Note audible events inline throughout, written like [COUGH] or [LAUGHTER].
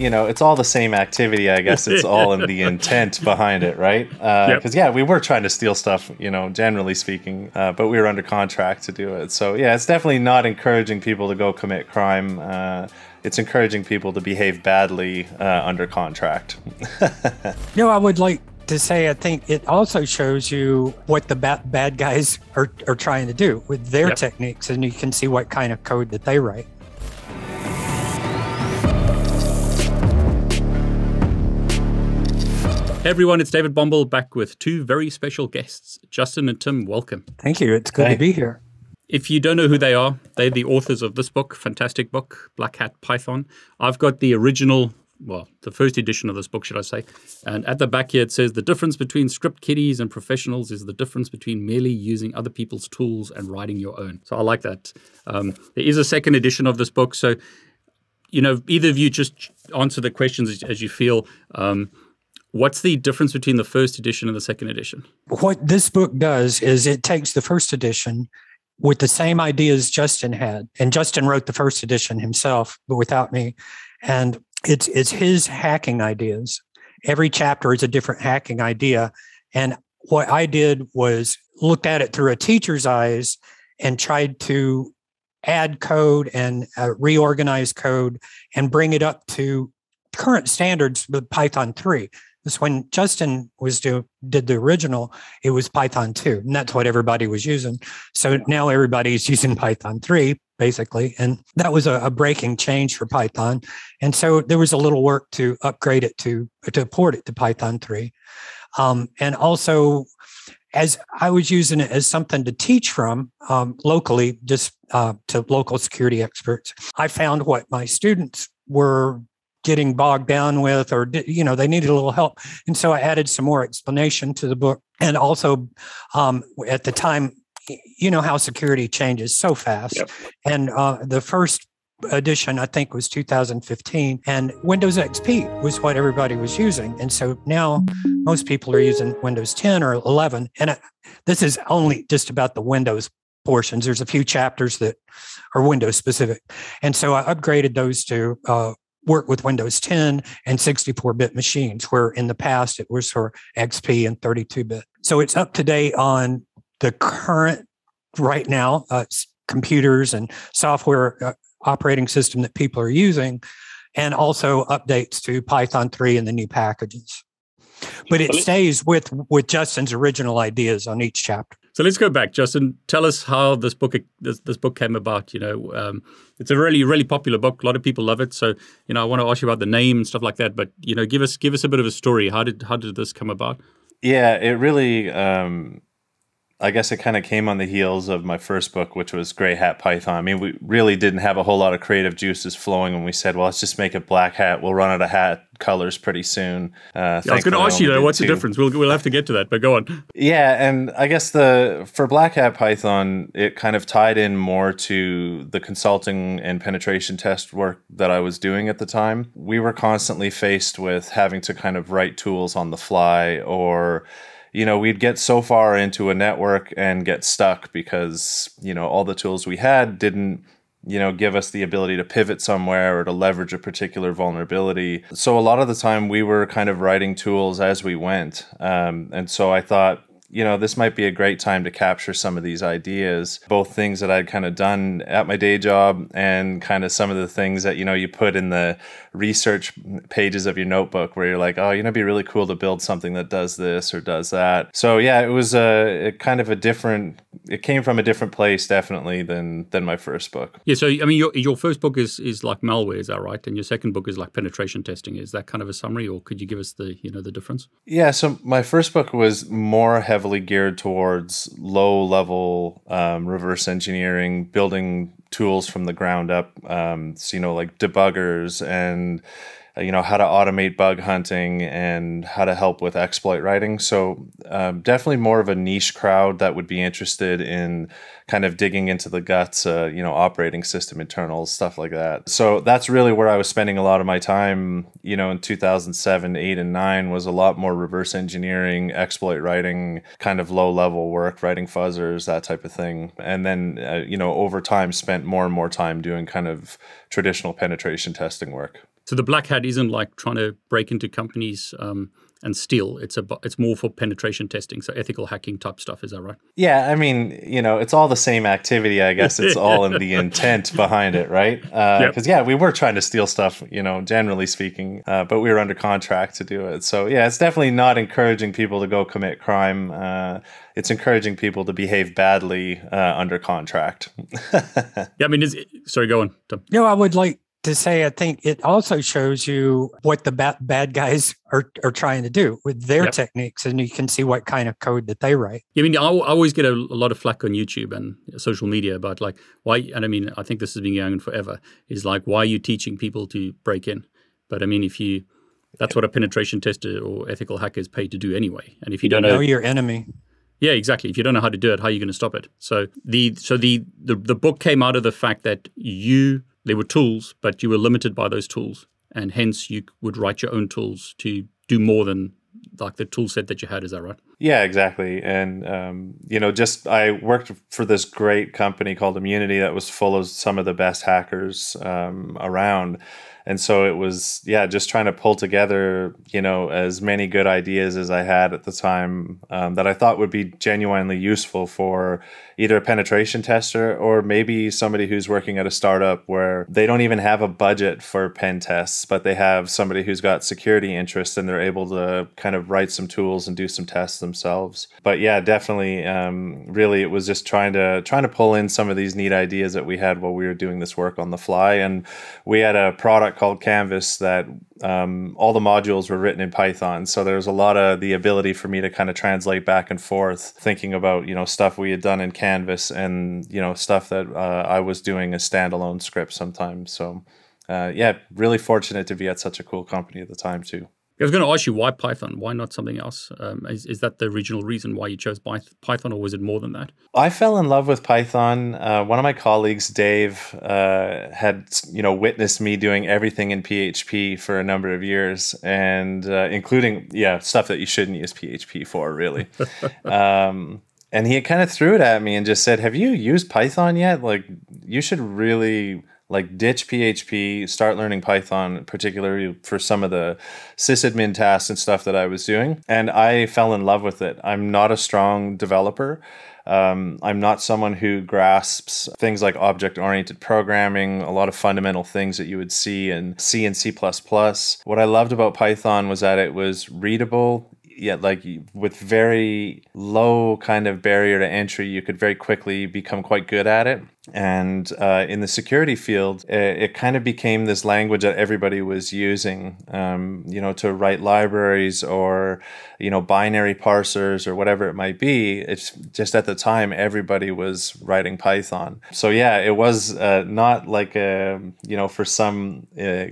you know, it's all the same activity. I guess it's all in the [LAUGHS] intent behind it, right? Because, uh, yep. yeah, we were trying to steal stuff, you know, generally speaking, uh, but we were under contract to do it. So, yeah, it's definitely not encouraging people to go commit crime. Uh, it's encouraging people to behave badly uh, under contract. [LAUGHS] you know, I would like to say I think it also shows you what the ba- bad guys are, are trying to do with their yep. techniques, and you can see what kind of code that they write. Hey everyone, it's David Bombal back with two very special guests, Justin and Tim. Welcome. Thank you. It's good hey. to be here. If you don't know who they are, they're the authors of this book, fantastic book, Black Hat Python. I've got the original, well, the first edition of this book, should I say. And at the back here, it says the difference between script kiddies and professionals is the difference between merely using other people's tools and writing your own. So I like that. Um, there is a second edition of this book. So, you know, either of you just answer the questions as, as you feel. Um, What's the difference between the first edition and the second edition? What this book does is it takes the first edition with the same ideas Justin had, and Justin wrote the first edition himself, but without me. And it's it's his hacking ideas. Every chapter is a different hacking idea. And what I did was looked at it through a teacher's eyes and tried to add code and uh, reorganize code and bring it up to current standards with Python 3 is when Justin was do did the original, it was Python 2, and that's what everybody was using. So now everybody's using Python 3, basically. And that was a, a, breaking change for Python. And so there was a little work to upgrade it to to port it to Python 3. Um, and also as I was using it as something to teach from um, locally, just uh, to local security experts, I found what my students were getting bogged down with or you know they needed a little help. And so i added some more explanation to the book and also um, at the time you know how security changes so fast. Yep. and uh, the first edition i think was 2015 and windows xp was what everybody was using. And so now most people are using windows 10 or 11 and it, this is only just about the windows portions. There's a few chapters that are windows specific. And so i upgraded those to uh, work with Windows 10 and 64 bit machines, where in the past it was for XP and 32 bit. So it's up to date on the current, right now, uh, computers and software uh, operating system that people are using, and also updates to Python 3 and the new packages. But it stays with with Justin's original ideas on each chapter. So let's go back, Justin. Tell us how this book this, this book came about. You know, um, it's a really really popular book. A lot of people love it. So you know, I want to ask you about the name and stuff like that. But you know, give us give us a bit of a story. How did how did this come about? Yeah, it really. Um, I guess it kind of came on the heels of my first book, which was Gray Hat Python. I mean, we really didn't have a whole lot of creative juices flowing when we said, well, let's just make a black hat. We'll run out of hat colors pretty soon. Uh, yeah, I was going to ask you though, what's two. the difference? We'll we'll have to get to that, but go on. Yeah, and I guess the for Black Hat Python, it kind of tied in more to the consulting and penetration test work that I was doing at the time. We were constantly faced with having to kind of write tools on the fly or you know, we'd get so far into a network and get stuck because, you know, all the tools we had didn't, you know, give us the ability to pivot somewhere or to leverage a particular vulnerability. So a lot of the time we were kind of writing tools as we went. Um, and so I thought, you know, this might be a great time to capture some of these ideas, both things that I'd kind of done at my day job and kind of some of the things that, you know, you put in the research pages of your notebook where you're like, oh, you know, it'd be really cool to build something that does this or does that. So yeah, it was a, a kind of a different, it came from a different place definitely than than my first book. Yeah. So I mean, your your first book is is like malware, is that right? And your second book is like penetration testing. Is that kind of a summary, or could you give us the you know the difference? Yeah. So my first book was more heavily geared towards low level um, reverse engineering, building tools from the ground up. Um, so, you know, like debuggers and uh, you know how to automate bug hunting and how to help with exploit writing so um, definitely more of a niche crowd that would be interested in kind of digging into the guts uh, you know operating system internals stuff like that. So that's really where i was spending a lot of my time you know in 2007 8 and 9 was a lot more reverse engineering exploit writing kind of low level work writing fuzzers that type of thing. And then uh, you know over time spent more and more time doing kind of traditional penetration testing work. So the black hat isn't like trying to break into companies um, and steal. It's a it's more for penetration testing, so ethical hacking type stuff. Is that right? Yeah, I mean, you know, it's all the same activity. I guess it's [LAUGHS] all in the intent behind it, right? Because [LAUGHS] uh, yep. yeah, we were trying to steal stuff, you know, generally speaking, uh, but we were under contract to do it. So yeah, it's definitely not encouraging people to go commit crime. Uh, it's encouraging people to behave badly uh, under contract. [LAUGHS] yeah, I mean, is, sorry, go on. Tom. No, I would like to say, I think it also shows you what the bad, bad guys are, are trying to do with their yep. techniques, and you can see what kind of code that they write. I mean, I, always get a, a, lot of flack on YouTube and social media about like why, and I mean, I think this has been going on forever. Is like why are you teaching people to break in? But I mean, if you that's what a penetration tester or ethical hacker is paid to do anyway. And if you don't know, know your enemy, yeah, exactly. If you don't know how to do it, how are you going to stop it? So the so the, the the book came out of the fact that you there were tools, but you were limited by those tools, and hence you would write your own tools to do more than like the tool set that you had. Is that right? Yeah, exactly. And um, you know, just I worked for this great company called Immunity that was full of some of the best hackers um, around and so it was yeah just trying to pull together you know as many good ideas as i had at the time um, that i thought would be genuinely useful for either a penetration tester or maybe somebody who's working at a startup where they don't even have a budget for pen tests but they have somebody who's got security interest and they're able to kind of write some tools and do some tests themselves but yeah definitely um, really it was just trying to trying to pull in some of these neat ideas that we had while we were doing this work on the fly and we had a product called Canvas that um, all the modules were written in Python. So there's a lot of the ability for me to kind of translate back and forth, thinking about you know stuff we had done in Canvas and you know stuff that uh, I was doing as standalone scripts sometimes. So uh, yeah, really fortunate to be at such a cool company at the time too. I was going to ask you why Python? Why not something else? Um, is, is that the original reason why you chose Python, or was it more than that? I fell in love with Python. Uh, one of my colleagues, Dave, uh, had you know witnessed me doing everything in PHP for a number of years, and uh, including yeah stuff that you shouldn't use PHP for, really. [LAUGHS] um, and he kind of threw it at me and just said, "Have you used Python yet? Like, you should really." Like ditch PHP, start learning Python, particularly for some of the sysadmin tasks and stuff that I was doing. And I fell in love with it. I'm not a strong developer. Um, I'm not someone who grasps things like object oriented programming, a lot of fundamental things that you would see in C and C. What I loved about Python was that it was readable, yeah, like with very low kind of barrier to entry, you could very quickly become quite good at it. And uh, in the security field, it, it, kind of became this language that everybody was using, um, you know, to write libraries or, you know, binary parsers or whatever it might be. It's just at the time, everybody was writing Python. So, yeah, it was uh, not like, a, you know, for some uh,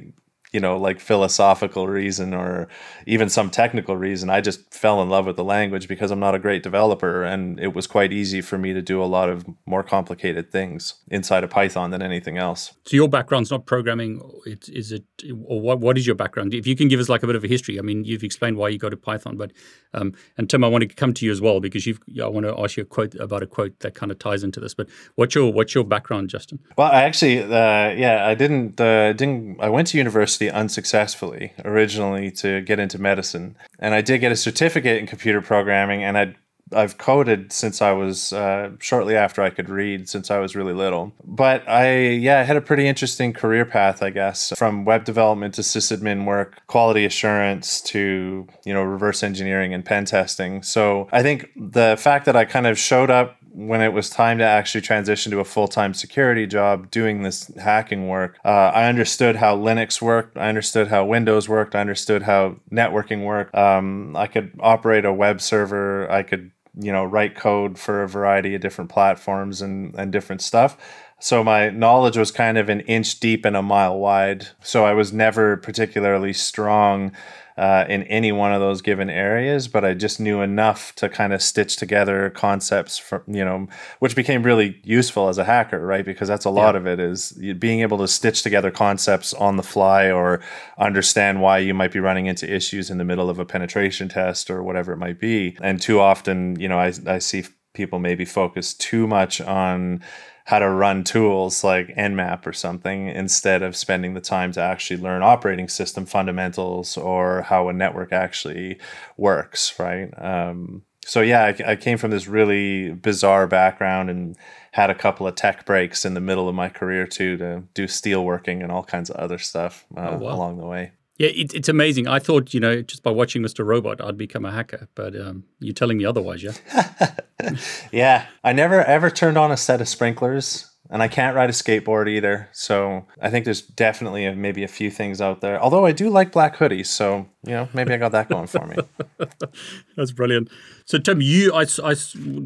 you know, like philosophical reason or even some technical reason. I just fell in love with the language because I'm not a great developer and it was quite easy for me to do a lot of more complicated things inside of Python than anything else. So your background's not programming, it, is it, or what, what is your background? If you can give us like a bit of a history, I mean, you've explained why you got to Python, but, um, and Tim, I want to come to you as well because you've, I want to ask you a quote about a quote that kind of ties into this, but what's your, what's your background, Justin? Well, I actually, uh, yeah, I didn't, uh, didn't, I went to university university unsuccessfully originally to get into medicine. And I did get a certificate in computer programming, and I'd I've coded since I was uh, shortly after I could read, since I was really little. But I, yeah, I had a pretty interesting career path, I guess, from web development to sysadmin work, quality assurance to, you know, reverse engineering and pen testing. So I think the fact that I kind of showed up when it was time to actually transition to a full time security job doing this hacking work, uh, I understood how Linux worked. I understood how Windows worked. I understood how networking worked. Um, I could operate a web server. I could, you know, write code for a variety of different platforms and, and different stuff. So my knowledge was kind of an inch deep and a mile wide. So I was never particularly strong uh, in any one of those given areas, but I just knew enough to kind of stitch together concepts from, you know, which became really useful as a hacker, right? Because that's a lot yeah. of it is being able to stitch together concepts on the fly or understand why you might be running into issues in the middle of a penetration test or whatever it might be. And too often, you know, I, I see people maybe focus too much on how to run tools like Nmap or something instead of spending the time to actually learn operating system fundamentals or how a network actually works, right? Um, so yeah, I, I, came from this really bizarre background and had a couple of tech breaks in the middle of my career too to do steelworking and all kinds of other stuff uh, oh, wow. along the way. Yeah, it, it's amazing. I thought, you know, just by watching Mr. Robot, I'd become a hacker, but um, you're telling me otherwise, yeah? [LAUGHS] yeah, I never ever turned on a set of sprinklers and I can't ride a skateboard either. So I think there's definitely a, maybe a few things out there. Although I do like black hoodies, so you know maybe I got that going for me. [LAUGHS] That's brilliant. So Tim, you, I, I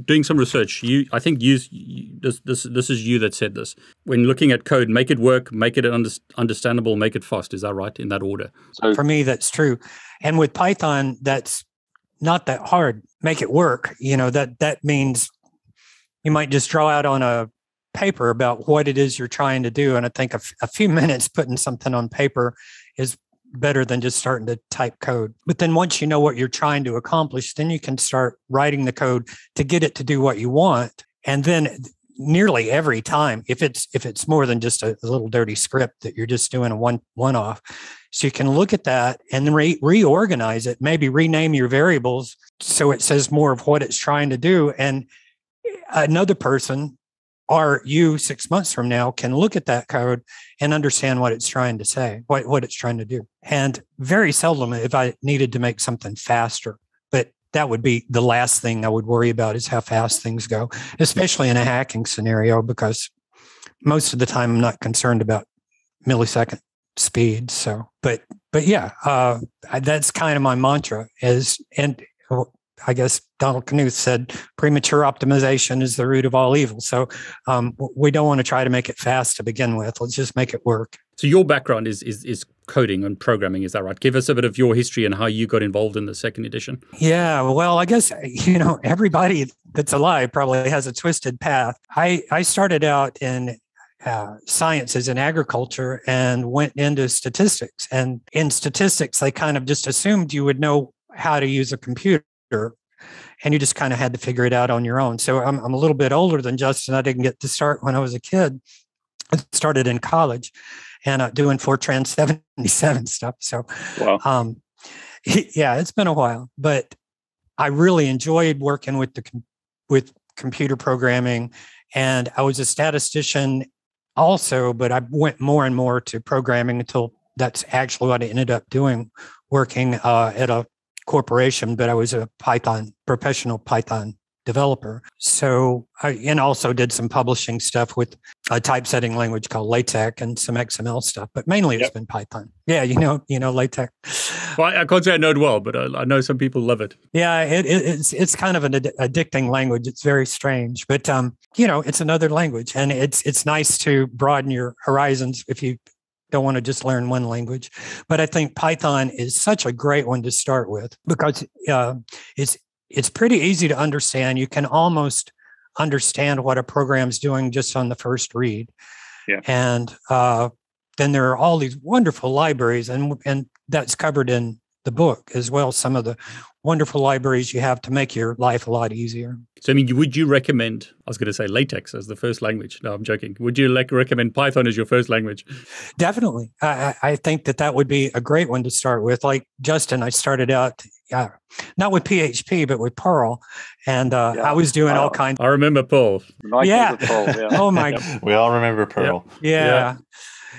doing some research. You, I think you, this, this, this is you that said this. When looking at code, make it work, make it under, understandable, make it fast. Is that right? In that order? So for me, that's true. And with Python, that's not that hard. Make it work. You know that that means you might just draw out on a paper about what it is you're trying to do. And I think a, f- a few [LAUGHS] minutes putting something on paper is better than just starting to type code. But then once you know what you're trying to accomplish, then you can start writing the code to get it to do what you want. And then nearly every time if it's if it's more than just a, little dirty script that you're just doing a one one off so you can look at that and re- reorganize it maybe rename your variables so it says more of what it's trying to do and eh, another person or you six months from now can look at that code and understand what it's trying to say, what, what it's trying to do. And very seldom, if I needed to make something faster, but that would be the last thing I would worry about is how fast things go, especially in a hacking scenario, because most of the time I'm not concerned about millisecond speed. So, but, but yeah, uh, that's kind of my mantra is, and I guess Donald Knuth said premature optimization is the root of all evil. So um, we don't want to try to make it fast to begin with. Let's just make it work. So your background is, is is coding and programming, is that right? Give us a bit of your history and how you got involved in the second edition. Yeah, well, I guess you know [LAUGHS] everybody that's alive probably has a twisted path. I I started out in uh, sciences and agriculture and went into statistics. And in statistics, they kind of just assumed you would know how to use a computer and you just kind of had to figure it out on your own. So I'm, I'm a little bit older than Justin. I didn't get to start when I was a kid. I started in college and uh, doing Fortran 77 stuff. So, wow. um, yeah, it's been a while, but I really enjoyed working with the with computer programming, and I was a statistician also, but I went more and more to programming until that's actually what I ended up doing, working uh, at a corporation, but I was a Python professional Python developer. So I and also did some publishing stuff with a typesetting language called LaTeX and some XML stuff, but mainly yep. it's been Python. Yeah, you know, you know LaTeX. Well, I can't say I know it well, but I, I know some people love it. Yeah, it, it, it's it's kind of an ad- addicting language. It's very strange, but um, you know, it's another language, and it's it's nice to broaden your horizons if you don't want to just learn one language. But I think Python is such a great one to start with because uh, it's it's pretty easy to understand. You can almost understand what a program's doing just on the first read. Yeah. And uh, then there are all these wonderful libraries, and and that's covered in the book as well. Some of the wonderful libraries you have to make your life a lot easier. So, I mean, would you recommend, I was going to say LaTeX as the first language. No, I'm joking. Would you like recommend Python as your first language? Definitely. I, I think that that would be a great one to start with. Like Justin, I started out, yeah, not with PHP, but with Perl. And uh, yeah. I was doing all kinds. I remember Perl. Yeah. Perl, yeah. [LAUGHS] oh, my. We all remember Perl. yeah. yeah.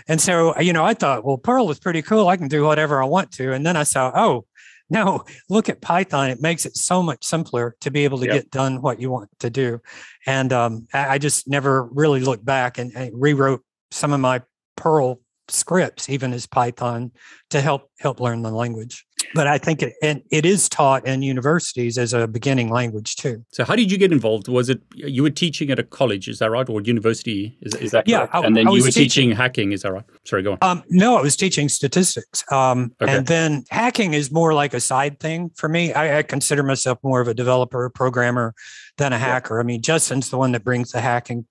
And so, you know, I thought, well, Perl is pretty cool. I can do whatever I want to. And then I saw, oh, no, look at Python. It makes it so much simpler to be able to yep. get done what you want to do. And um, I just never really looked back and, and rewrote some of my Perl scripts, even as Python, to help help learn the language but I think it, and it is taught in universities as a beginning language too. So, how did you get involved? Was it you were teaching at a college? Is that right, or university? Is, is that yeah? I, and then I you were teaching, teaching, hacking. Is that right? Sorry, go on. Um, no, I was teaching statistics. Um, okay. And then hacking is more like a side thing for me. I, I consider myself more of a developer, a programmer than a hacker. Yeah. I mean, Justin's the one that brings the hacking,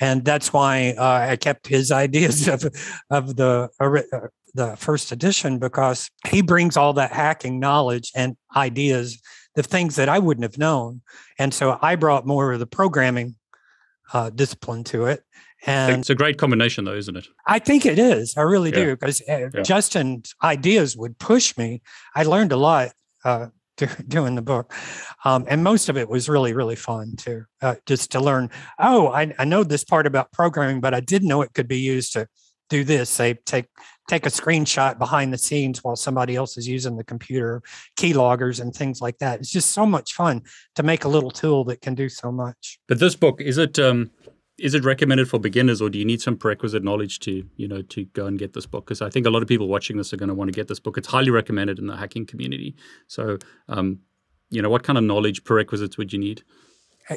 and that's why uh, I kept his [LAUGHS] ideas of of the uh, the first edition because he brings all that hacking knowledge and ideas the things that I wouldn't have known. And so I brought more of the programming uh, discipline to it. And it's a great combination, though, isn't it? I think it is. I really yeah. do because uh, yeah. Justin's ideas would push me. I learned a lot uh, [LAUGHS] doing the book, um, and most of it was really, really fun too. Uh, just to learn. Oh, I, I know this part about programming, but I didn't know it could be used to do this. Say, take take a screenshot behind the scenes while somebody else is using the computer, keyloggers and things like that. It's just so much fun to make a little tool that can do so much. But this book is it um, is it recommended for beginners, or do you need some prerequisite knowledge to you know to go and get this book? Because I think a lot of people watching this are going to want to get this book. It's highly recommended in the hacking community. So, um, you know, what kind of knowledge prerequisites would you need?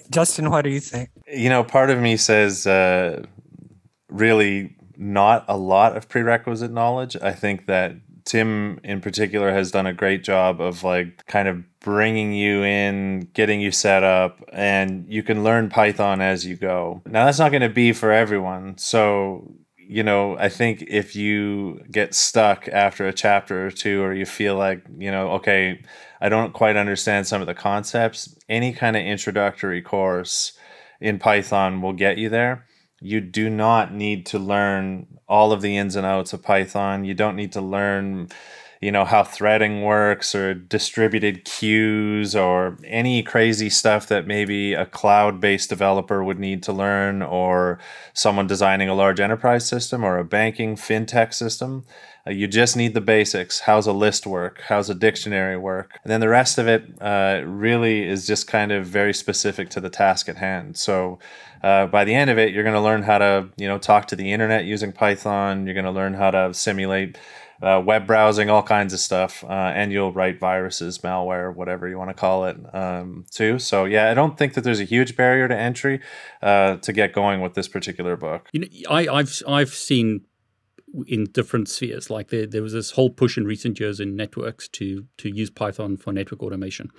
Justin, what do you think? You know, part of me says uh, really not a lot of prerequisite knowledge. I think that Tim in particular has done a great job of like kind of bringing you in, getting you set up, and you can learn Python as you go. Now, that's not going to be for everyone. So, you know, I think if you get stuck after a chapter or two, or you feel like, you know, okay, I don't quite understand some of the concepts, any kind of introductory course in Python will get you there you do not need to learn all of the ins and outs of Python. You don't need to learn, you know, how threading works or distributed queues or any crazy stuff that maybe a cloud based developer would need to learn or someone designing a large enterprise system or a banking fintech system. Uh, you just need the basics. How's a list work? How's a dictionary work? And then the rest of it uh, really is just kind of very specific to the task at hand. So uh, by the end of it, you're going to learn how to you know talk to the internet using Python. You're going to learn how to simulate uh, web browsing, all kinds of stuff, uh, and you'll write viruses, malware, whatever you want to call it, um, too. So yeah, I don't think that there's a huge barrier to entry uh, to get going with this particular book. You know, I, I've I've seen in different spheres. Like there, there was this whole push in recent years in networks to to use Python for network automation,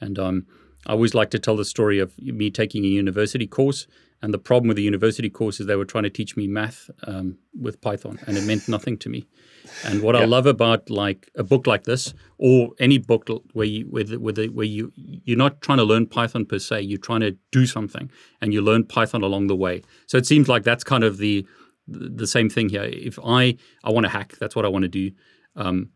and um, I always like to tell the story of me taking a university course. And the problem with the university course is they were trying to teach me math um, with Python, and it meant nothing to me. And what I love about like a book like this, or any book where you where, the, where, the, where you you're not trying to learn Python per se, you're trying to do something, and you learn Python along the way. So it seems like that's kind of the the same thing here. If I I want to hack, that's what I want to do. Um,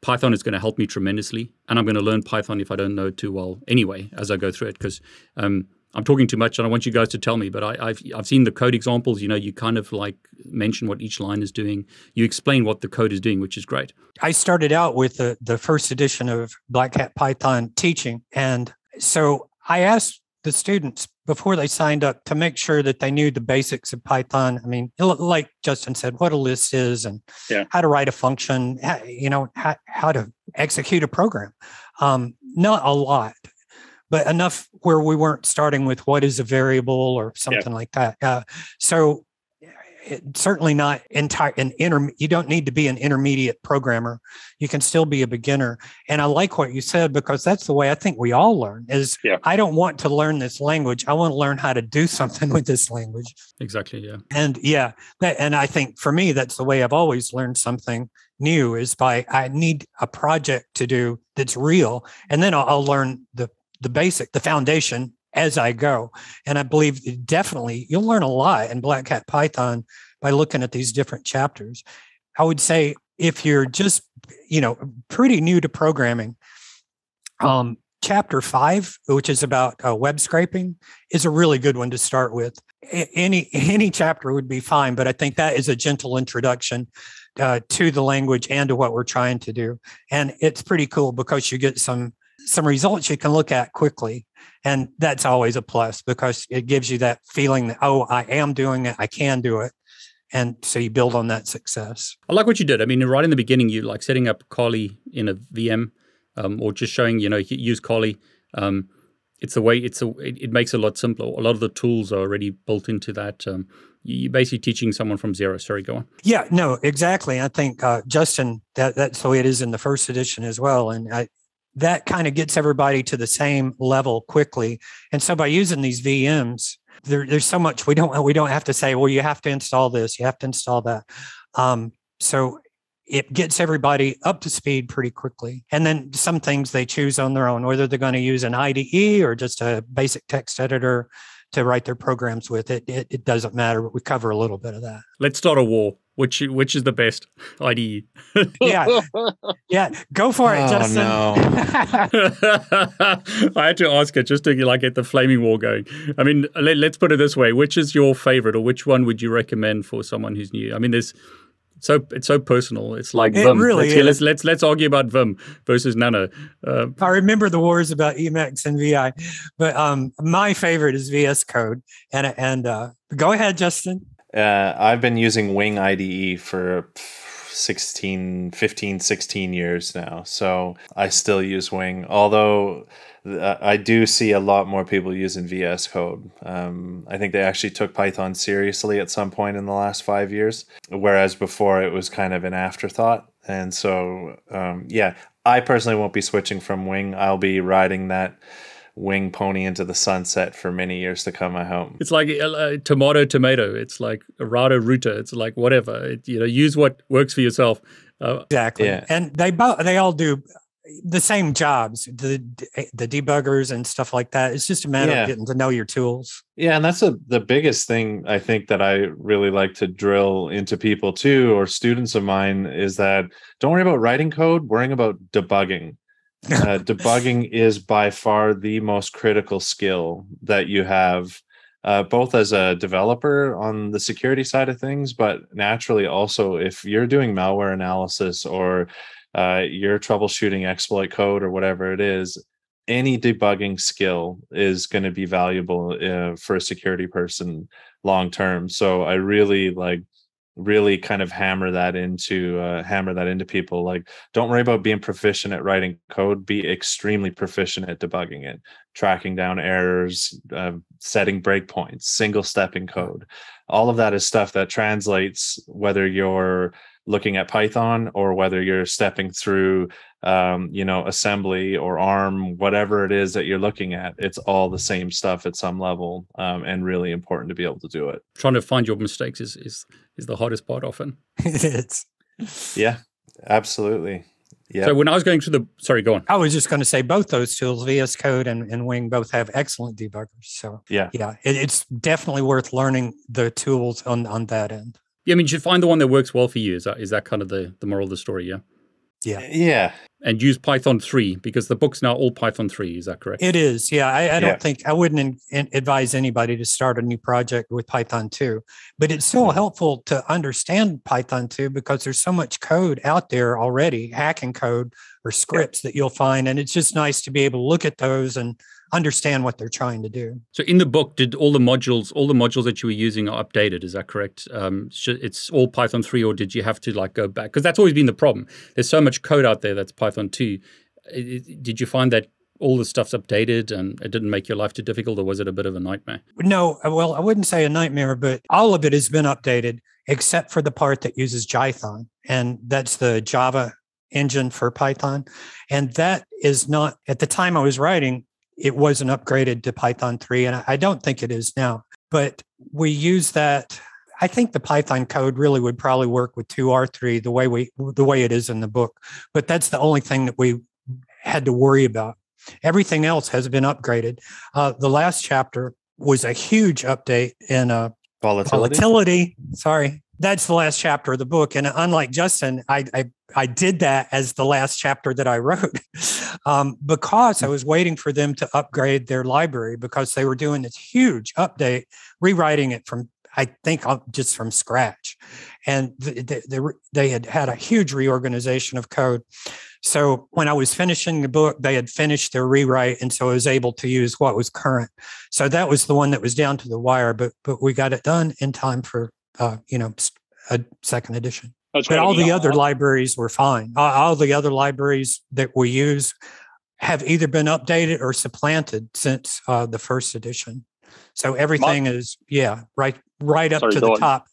Python is going to help me tremendously, and I'm going to learn Python if I don't know it too well anyway as I go through it because um, I'm talking too much and I want you guys to tell me. But I, have I've seen the code examples. You know, you kind of like mention what each line is doing. You explain what the code is doing, which is great. I started out with the the first edition of Black Hat Python teaching, and so I asked the students before they signed up to make sure that they knew the basics of Python. I mean, like Justin said, what a list is and yeah. how to write a function, you know, how, how to execute a program. Um, not a lot, but enough where we weren't starting with what is a variable or something yeah. like that. Uh, so certainly not entire an inter you don't need to be an intermediate programmer. You can still be a beginner. And i like what you said because that's the way i think we all learn is yeah. i don't want to learn this language. I want to learn how to do something [LAUGHS] with this language. Exactly yeah. And yeah that, and i think for me that's the way i've always learned something new is by i need a project to do that's real and then i'll, I'll learn the the basic the foundation as I go. And I believe definitely you'll learn a lot in Black Hat Python by looking at these different chapters. I would say if you're just, you know, pretty new to programming, um, chapter five, which is about uh, web scraping, is a really good one to start with. Any any chapter would be fine, but I think that is a gentle introduction uh, to the language and to what we're trying to do, and it's pretty cool because you get some some results you can look at quickly and that's always a plus because it gives you that feeling that, oh, I am doing it, I can do it. And so you build on that success. I like what you did. I mean, right in the beginning, you like setting up Kali in a VM um, or just showing, you know, use Kali. Um, it's a way, it's a, it, it, makes it a lot simpler. A lot of the tools are already built into that. Um, you're basically teaching someone from zero. Sorry, go on. Yeah, no, exactly. I think uh, Justin, that that's the way it is in the first edition as well. And I, that kind of gets everybody to the same level quickly. And so by using these VMs, there, there's so much we don't we don't have to say, well, you have to install this, you have to install that. Um, so it gets everybody up to speed pretty quickly. And then some things they choose on their own, whether they're going to use an IDE or just a basic text editor to write their programs with. It, it, it doesn't matter, but we cover a little bit of that. Let's start a war. Which which is the best IDE? [LAUGHS] yeah, yeah, go for it, Oh, Justin. no. [LAUGHS] I had to ask it just to like get the flaming war going. I mean, let, let's put it this way: which is your favorite, or which one would you recommend for someone who's new? I mean, there's so it's so personal. It's like It Vim. really let's, let's let's let's argue about Vim versus Nano. Uh, I remember the wars about Emacs and VI, but um, my favorite is VS Code. And and uh, go ahead, Justin. Uh, I've been using Wing IDE for 16, 15, 16 years now. So I still use Wing, although I do see a lot more people using VS Code. Um, I think they actually took Python seriously at some point in the last five years, whereas before it was kind of an afterthought. And so, um, yeah, I personally won't be switching from Wing. I'll be riding that Wing pony into the sunset for many years to come, I hope. it's like uh, uh, tomato, tomato. It's like a rado router. It's like whatever. It, you know, use what works for yourself. Uh, Exactly. Yeah. And they both they all do the same jobs, the the debuggers and stuff like that. It's just a matter Yeah. of getting to know your tools. Yeah, and that's a, the biggest thing I think that I really like to drill into people too, or students of mine, is that don't worry about writing code, worrying about debugging. Uh, [LAUGHS] debugging is by far the most critical skill that you have, uh, both as a developer on the security side of things, but naturally also if you're doing malware analysis or uh, you're troubleshooting exploit code or whatever it is, any debugging skill is going to be valuable uh, for a security person long term. So I really like really kind of hammer that into uh, hammer that into people like don't worry about being proficient at writing code be extremely proficient at debugging it tracking down errors uh, setting breakpoints single stepping code all of that is stuff that translates whether you're looking at python or whether you're stepping through um, you know assembly or arm whatever it is that you're looking at it's all the same stuff at some level um, and really important to be able to do it trying to find your mistakes is is is the hardest part often. [LAUGHS] it's yeah absolutely yeah So when I was going through the sorry, go on. I was just going to say both those tools, VS Code and, and Wing, both have excellent debuggers. So yeah yeah, it, it's definitely worth learning the tools on on that end. Yeah, I mean, you should find the one that works well for you. Is that is that kind of the the moral of the story? Yeah, Yeah, uh, yeah and use Python three because the book's now all Python three. Is that correct? it is. Yeah, I, I don't Yeah. think I wouldn't in, in- advise anybody to start a new project with Python 2, but it's so mm-hmm. helpful to understand Python 2 because there's so much code out there already, hacking code or scripts that you'll find, and it's just nice to be able to look at those and understand what they're trying to do. So in the book, did all the modules, all the modules that you were using are updated? Is that correct? Um, it's all Python three, or did you have to like go back? Because that's always been the problem. There's so much code out there that's Python two. I- I- Did you find that all the stuff's updated and it didn't make your life too difficult, or was it a bit of a nightmare? No, uh, well, I wouldn't say a nightmare, but all of it has been updated except for the part that uses Jython, and that's the Java engine for Python. And that is not, at the time I was writing, it wasn't upgraded to Python 3, and I- don't think it is now. But we use that. I think the Python code really would probably work with 2R3 the way we the way it is in the book. But that's the only thing that we had to worry about. Everything else has been upgraded. Uh, the last chapter was a huge update in uh, volatility volatility. Sorry, that's the last chapter of the book. And unlike Justin, I I, I did that as the last chapter that I wrote [LAUGHS] um, because I was waiting for them to upgrade their library because they were doing this huge update, rewriting it from I think uh, just from scratch, and th- th- they they had had a huge reorganization of code. So when I was finishing the book, they had finished their rewrite, and so I was able to use what was current. So that was the one that was down to the wire, but but we got it done in time for uh, you know a second edition. That's But all the Yeah, other libraries were fine. All, all the other libraries that we use have either been updated or supplanted since uh, the first edition. So everything is yeah right right up Sorry, to the on. top.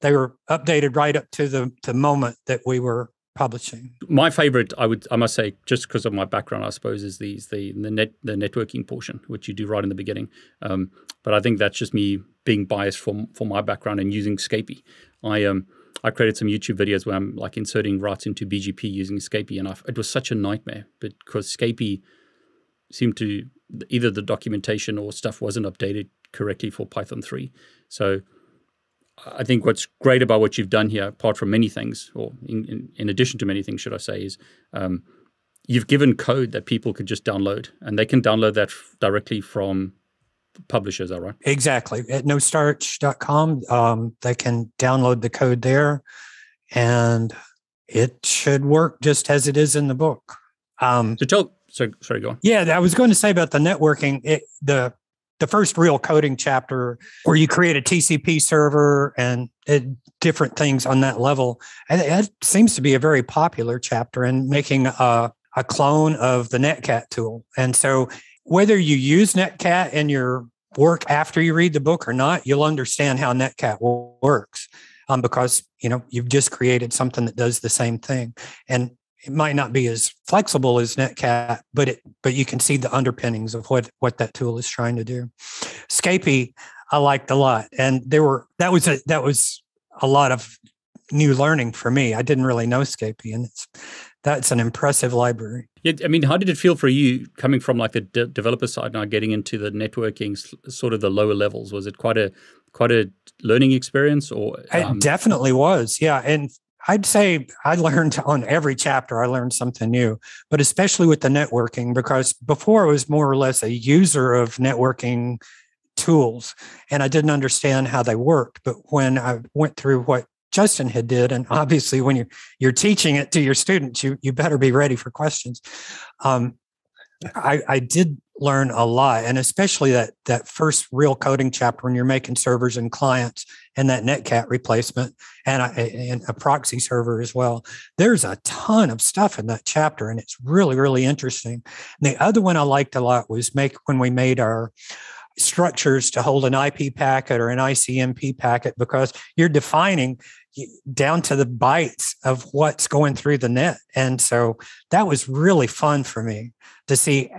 They were updated right up to the the moment that we were publishing. My favorite, I would, I must say, just because of my background, I suppose, is these the the net the networking portion, which you do right in the beginning. Um, but I think that's just me being biased for for my background and using Scapy. I um I created some YouTube videos where I'm like inserting routes into BGP using Scapy, and I, it was such a nightmare because Scapy seemed to either the documentation or stuff wasn't updated correctly for Python 3. So I think what's great about what you've done here, apart from many things, or in, in, in addition to many things, should I say, is um, you've given code that people could just download, and they can download that directly from publishers, all right? Exactly. At nostarch.com, um, they can download the code there, and it should work just as it is in the book. Um, so tell, so sorry, go on. Yeah, I was going to say about the networking. It, the the first real coding chapter where you create a TCP server and it, different things on that level. And it seems to be a very popular chapter in making a, a clone of the Netcat tool. And so whether you use Netcat in your work after you read the book or not, you'll understand how Netcat works um, because you know you've just created something that does the same thing. And it might not be as flexible as netcat but it but you can see the underpinnings of what what that tool is trying to do scapy i liked a lot and there were that was a that was a lot of new learning for me i didn't really know scapy and it's that's an impressive library yeah i mean how did it feel for you coming from like the de- developer side now getting into the networking sort of the lower levels was it quite a quite a learning experience or um... it definitely was yeah and I'd say I learned on every chapter, I learned something new, but especially with the networking, because before I was more or less a user of networking tools and I didn't understand how they worked. But when I went through what Justin had did, and obviously when you're you're teaching it to your students, you you better be ready for questions. Um, I, I did learn a lot, and especially that that first real coding chapter when you're making servers and clients, and that netcat replacement, and a, and a proxy server as well. There's a ton of stuff in that chapter, and it's really really interesting. And the other one I liked a lot was make when we made our structures to hold an IP packet or an ICMP packet because you're defining down to the bytes of what's going through the net. And so that was really fun for me to see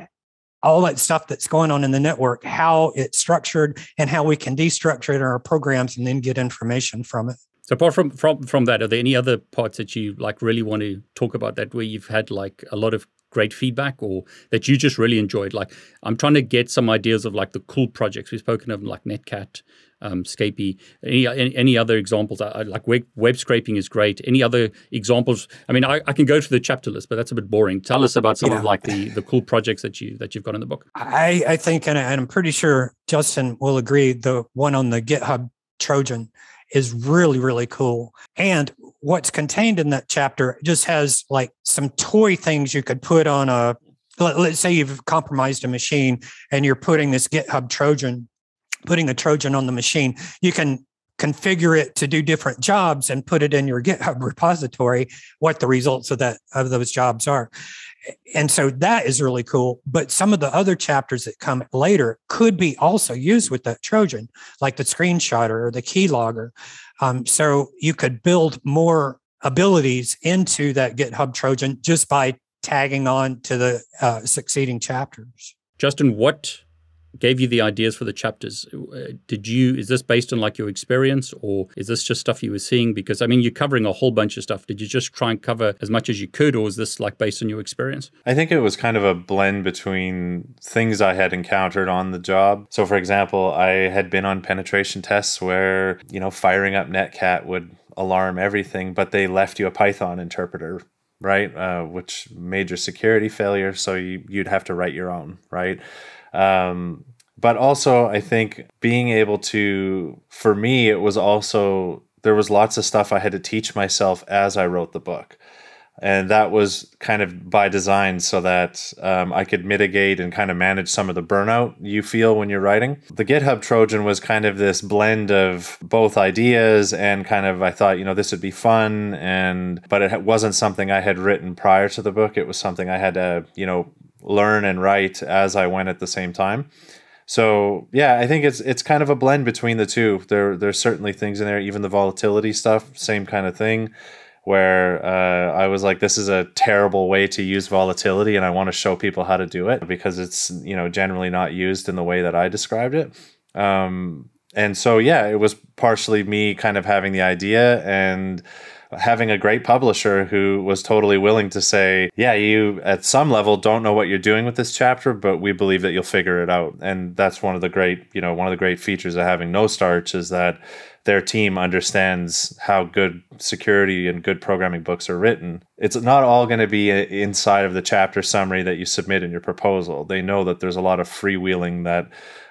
all that stuff that's going on in the network, how it's structured and how we can destructure it in our programs and then get information from it. So apart from, from from that, are there any other parts that you like really want to talk about that where you've had like a lot of great feedback or that you just really enjoyed? Like I'm trying to get some ideas of like the cool projects. We've spoken of like Netcat, um, Scapy. Any, any, any other examples? I, I, like web, web scraping is great. Any other examples? I mean, I, I can go through the chapter list, but that's a bit boring. Tell us about some yeah. of like the the cool projects that you that you've got in the book. I I think, and I'm pretty sure Justin will agree. The one on the GitHub Trojan is really really cool and what's contained in that chapter just has like some toy things you could put on a let's say you've compromised a machine and you're putting this github trojan putting a Trojan on the machine, you can configure it to do different jobs and put it in your [LAUGHS] GitHub repository what the results of that of those jobs are. And so that is really cool. But some of the other chapters that come later could be also used with that Trojan, like the screenshotter or the keylogger. Um, so you could build more abilities into that GitHub Trojan just by tagging on to the uh, succeeding chapters. Justin, what gave you the ideas for the chapters. Uh, did you is this based on like your experience or is this just stuff you were seeing? Because i mean you're covering a whole bunch of stuff. Did you just try and cover as much as you could or is this like based on your experience? I think it was kind of a blend between things i had encountered on the job. So for example i had been on penetration tests where you know firing up netcat would alarm everything but they left you a python interpreter right? Uh, which major security failure so you, you'd have to write your own right um, but also, I think being able to, for me, it was also, there was lots of stuff I had to teach myself as I wrote the book. And that was kind of by design so that um, I could mitigate and kind of manage some of the burnout you feel when you're writing. The GitHub Trojan was kind of this blend of both ideas and kind of, I thought, you know, this would be fun. And, but it wasn't something I had written prior to the book. It was something I had to, you know, learn and write as I went at the same time. So yeah, I think it's it's kind of a blend between the two. There there's certainly things in there, even the volatility stuff, same kind of thing, where uh, I was like, this is a terrible way to use volatility, and I want to show people how to do it because it's you know generally not used in the way that I described it. Um, and so yeah, it was partially me kind of having the idea and having a great publisher who was totally willing to say, yeah, you at some level don't know what you're doing with this chapter, but we believe that you'll figure it out. And that's one of the great, you know, one of the great features of having no starch is that their team understands how good security and good programming books are written. It's not all going to be inside of the chapter summary that you submit in your proposal. They know that there's a lot of freewheeling that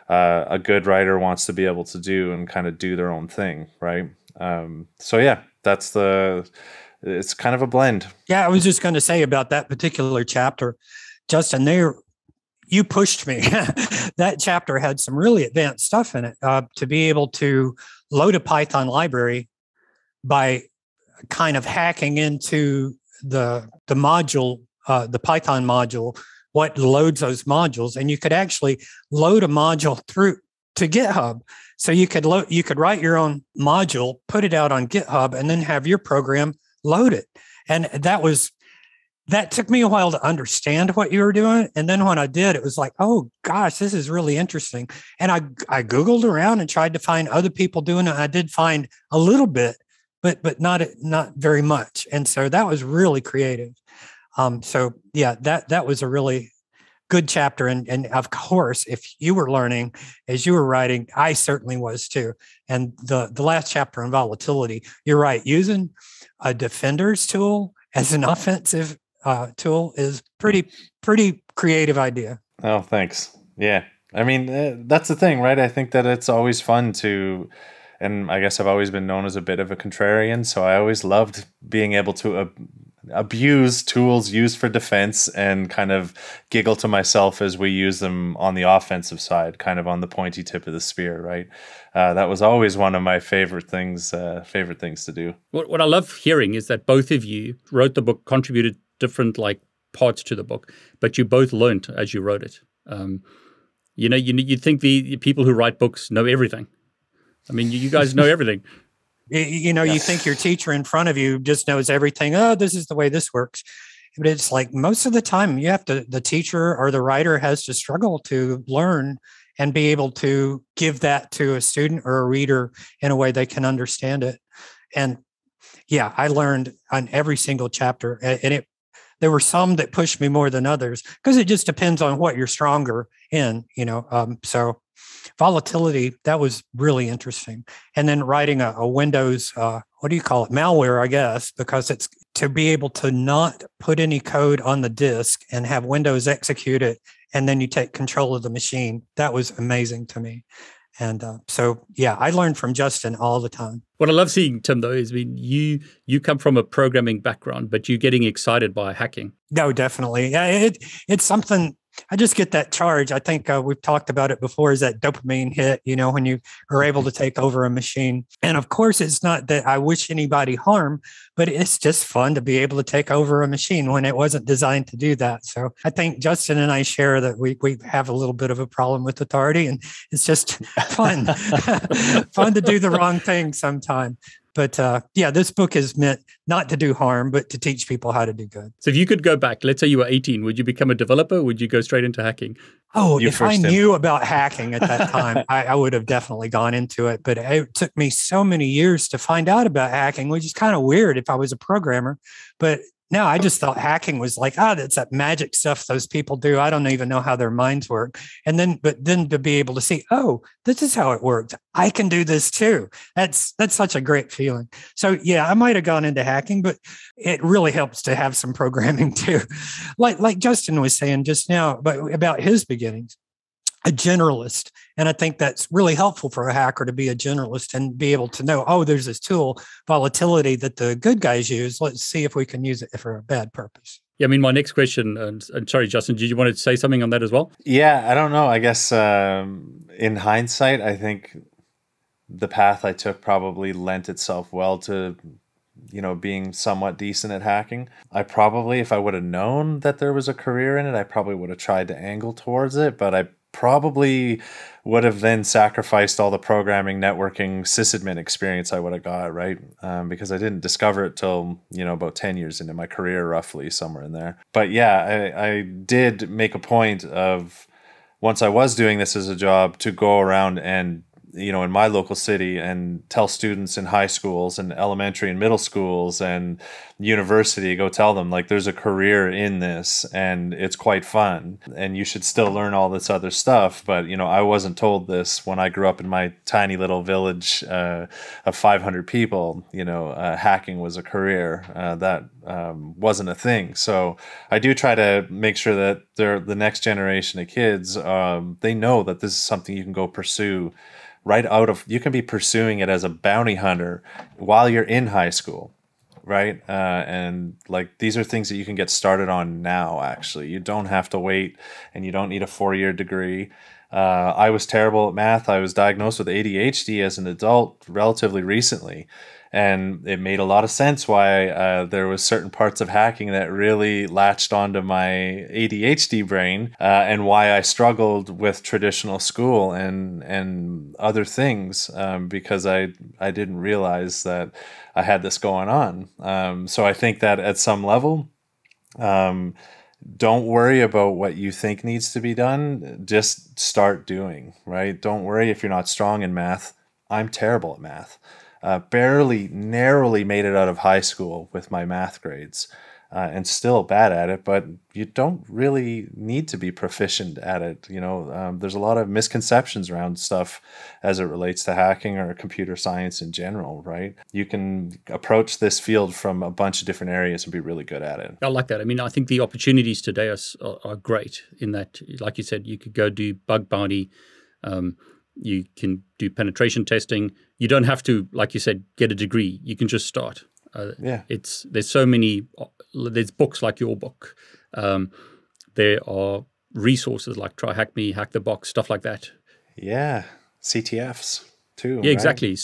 uh, a good writer wants to be able to do and kind of do their own thing, right? Um, so yeah, that's the it's kind of a blend. Yeah, I was just going to say about that particular chapter, Justin. There, you pushed me. [LAUGHS] that chapter had some really advanced stuff in it. Uh, to be able to load a Python library by kind of hacking into the the module, uh, the Python module, what loads those modules, and you could actually load a module through to GitHub so you could load, you could write your own module, put it out on GitHub, and then have your program load it. And that was that took me a while to understand what you were doing. And then when I did, it was like, oh gosh, this is really interesting. And I I Googled around and tried to find other people doing it. I did find a little bit, but but not not very much. And so that was really creative. Um, so yeah, that that was a really good chapter. And, and of course, if you were learning as you were writing, I certainly was too. And the, the last chapter on volatility, you're right, using a defender's tool as an [LAUGHS] offensive uh, tool is pretty, pretty creative idea. Oh, thanks. Yeah. I mean, uh, that's the thing, right? I think that it's always fun to, and I guess I've always been known as a bit of a contrarian. So I always loved being able to uh, abuse tools used for defense and kind of giggle to myself as we use them on the offensive side, kind of on the pointy tip of the spear, right? Uh, that was always one of my favorite things, uh, favorite things to do. What, what I love hearing is that both of you wrote the book, contributed different like parts to the book, but you both learned as you wrote it. Um, you know, you you think the people who write books know everything. I mean, you, you guys know [LAUGHS] everything. You know, you think your teacher in front of you just knows everything. Oh, this is the way this works. But it's like most of the time you have to, the teacher or the writer has to struggle to learn and be able to give that to a student or a reader in a way they can understand it. And yeah, I learned on every single chapter. And it, there were some that pushed me more than others because it just depends on what you're stronger in, you know. Um, so volatility that was really interesting. And then writing a, a windows uh, what do you call it? Malware i guess because it's to be able to not put any code on the disk and have windows execute it and then you take control of the machine. That was amazing to me. And uh, so yeah i learned from justin all the time. What i love seeing tim though is I mean, you you come from a programming background but you're getting excited by hacking. No definitely. Yeah it, it's something I just get that charge. I think uh, we've talked about it before is that dopamine hit, you know, when you are able to take over a machine. And of course, it's not that I wish anybody harm, but it's just fun to be able to take over a machine when it wasn't designed to do that. So I think Justin and I share that we, we have a little bit of a problem with authority and it's just fun, [LAUGHS] fun to do the wrong thing sometime but uh, yeah, this book is meant not to do harm, but to teach people how to do good. So if you could go back, let's say you were 18, would you become a developer? would you go straight into hacking? Oh, you if I knew about hacking at that time, [LAUGHS] I, I, would have definitely gone into it. But it took me so many years to find out about hacking, which is kind of weird if I was a programmer. But no, I just thought hacking was like, ah, oh, that's that magic stuff those people do. I don't even know how their minds work. And then, but then to be able to see, oh, this is how it worked. I can do this too. That's that's such a great feeling. So yeah, I might have gone into hacking, but it really helps to have some programming [LAUGHS] too. Like like Justin was saying just now, but about his beginnings a generalist. And I think that's really helpful for a hacker to be a generalist and be able to know, oh, there's this tool, volatility, that the good guys use. Let's see if we can use it for a bad purpose. Yeah, I mean, my next question, and, and sorry, Justin, did you want to say something on that as well? Yeah, I don't know. I guess um, in hindsight, I think the path I took probably lent itself well to you know being somewhat decent at hacking i probably if i would have known that there was a career in it i probably would have tried to angle towards it but i probably would have then sacrificed all the programming, networking, sysadmin experience I would have got, right? Um, because I didn't discover it till, you know, about 10 years into my career, roughly somewhere in there. But yeah, I, I did make a point of once I was doing this as a job to go around and you know in my local city and tell students in high schools and elementary and middle schools and university go tell them like there's a career in this and it's quite fun and you should still learn all this other stuff. But you know i wasn't told this when i grew up in my tiny little village uh, of 500 people you know uh, hacking was a career uh, that um, wasn't a thing. So i do try to make sure that they're the next generation of kids um, they know that this is something you can go pursue right out of you can be pursuing it as a bounty hunter while you're in high school right? Uh, and like these are things that you can get started on now. Actually, you don't have to wait, and you don't need a four-year degree. Uh, I was terrible at math. I was diagnosed with ADHD as an adult relatively recently, and it made a lot of sense why uh, there was certain parts of hacking that really latched onto my ADHD brain, uh, and why I struggled with traditional school and and other things um, because I I didn't realize that I had this going on. Um, so I think that at some level. Um, don't worry about what you think needs to be done. Just start doing, right? Don't worry if you're not strong in math. I'm terrible at math uh, barely, narrowly made it out of high school with my math grades. Uh, and still bad at it, but you don't really need to be proficient at it. You know, um, there's a lot of misconceptions around stuff as it relates to hacking or computer science in general, right? You can approach this field from a bunch of different areas and be really good at it. I like that. I mean, I think the opportunities today are, are great in that, like you said, you could go do bug bounty. Um, you can do penetration testing. You don't have to, like you said, get a degree. You can just start. Uh, yeah, it's there's so many. There's books like your book. Um, there are resources like Try Hack Me, Hack the Box, stuff like that. Yeah, CTFs too. Yeah, right? exactly.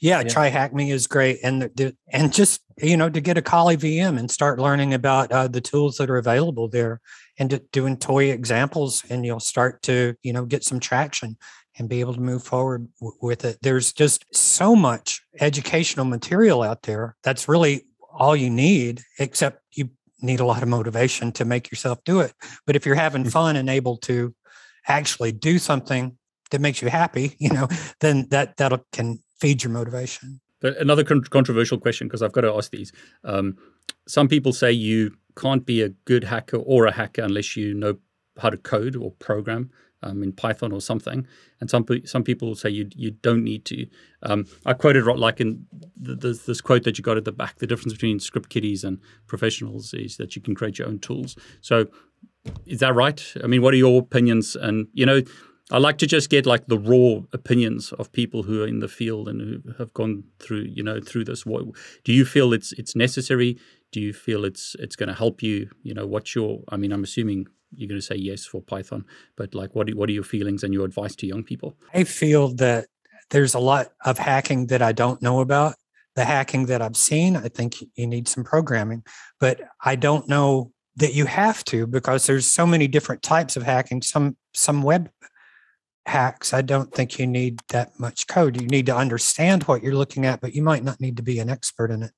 Yeah, yeah, Try Hack Me is great, and the, and just you know to get a Kali VM and start learning about uh, the tools that are available there, and doing toy examples, and you'll start to you know get some traction and be able to move forward w- with it. There's just so much educational material out there. That's really all you need, except you need a lot of motivation to make yourself do it. But if you're having mm. fun and able to actually do something that makes you happy, [LAUGHS] you know, then that that can feed your motivation. But another con- controversial question, because I've got to ask these. Um, some people say you can't be a good hacker or a hacker unless you know how to code or program um, in Python or something. And some some people say you you don't need to. Um, I quoted like in the, the, this quote that you got at the back. The difference between script kiddies and professionals is that you can create your own tools. So is that right? I mean, what are your opinions? And you know, I like to just get like the raw opinions of people who are in the field and who have gone through you know through this. What do you feel it's it's necessary? Do you feel it's it's going to help you? You know, what's your? I mean, I'm assuming you're going to say yes for Python, but like, what what are your feelings and your advice to young people? I feel that there's a lot of hacking that I don't know about. The hacking that I've seen, I think you need some programming, but I don't know that you have to because there's so many different types of hacking. Some some web hacks, I don't think you need that much code. You need to understand what you're looking at, but you might not need to be an expert in it.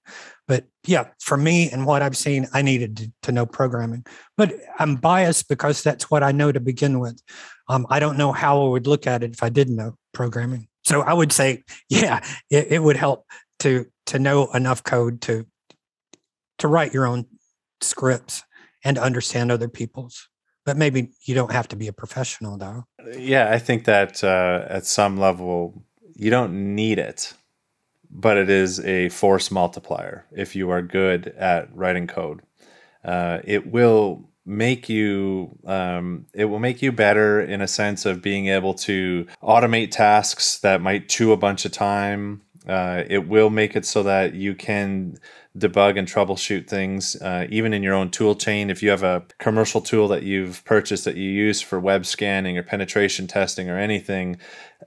But yeah, for me and what I've seen, I needed to, to know programming. But I'm biased because that's what I know to begin with. Um, I don't know how I would look at it if I didn't know programming. So I would say, [LAUGHS] yeah, it, it would help to to know enough code to to write your own scripts and understand other people's but maybe you don't have to be a professional though. Yeah i think that uh, at some level you don't need it but it is a force multiplier if you are good at writing code. Uh, it will make you um, it will make you better in a sense of being able to automate tasks that might chew a bunch of time. Uh, it will make it so that you can debug and troubleshoot things, uh, even in your own tool chain. If you have a commercial tool that you've purchased that you use for web scanning or penetration testing or anything,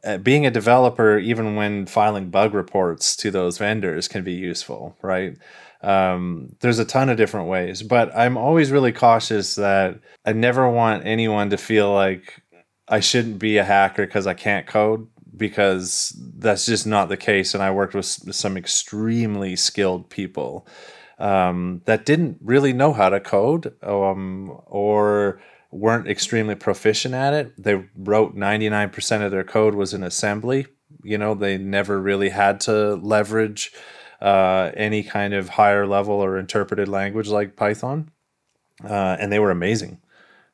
uh, being a developer, even when filing bug reports to those vendors, can be useful, right? Um, there's a ton of different ways, but I'm always really cautious that I never want anyone to feel like I shouldn't be a hacker because I can't code because that's just not the case. And I worked with some extremely skilled people um, that didn't really know how to code um, or weren't extremely proficient at it. They wrote 99% of their code was in assembly You know, they never really had to leverage uh, any kind of higher level or interpreted language like Python, uh, and they were amazing,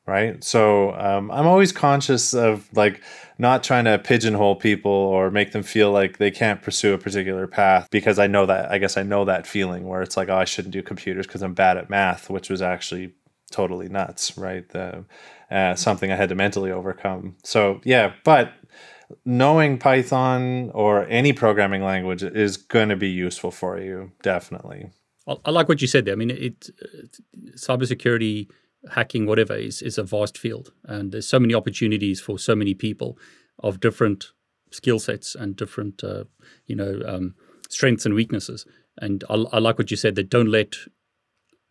right? So um, I'm always conscious of like not trying to pigeonhole people or make them feel like they can't pursue a particular path because I know that I guess I know that feeling where it's like oh I shouldn't do computers because I'm bad at math, which was actually totally nuts, right? The, uh, something I had to mentally overcome. So yeah, but knowing Python or any programming language is going to be useful for you, definitely. I like what you said there. I mean, it, it cybersecurity, hacking, whatever, is is a vast field, and there's so many opportunities for so many people of different skill sets and different, uh, you know, um, strengths and weaknesses. And I, I, like what you said that don't let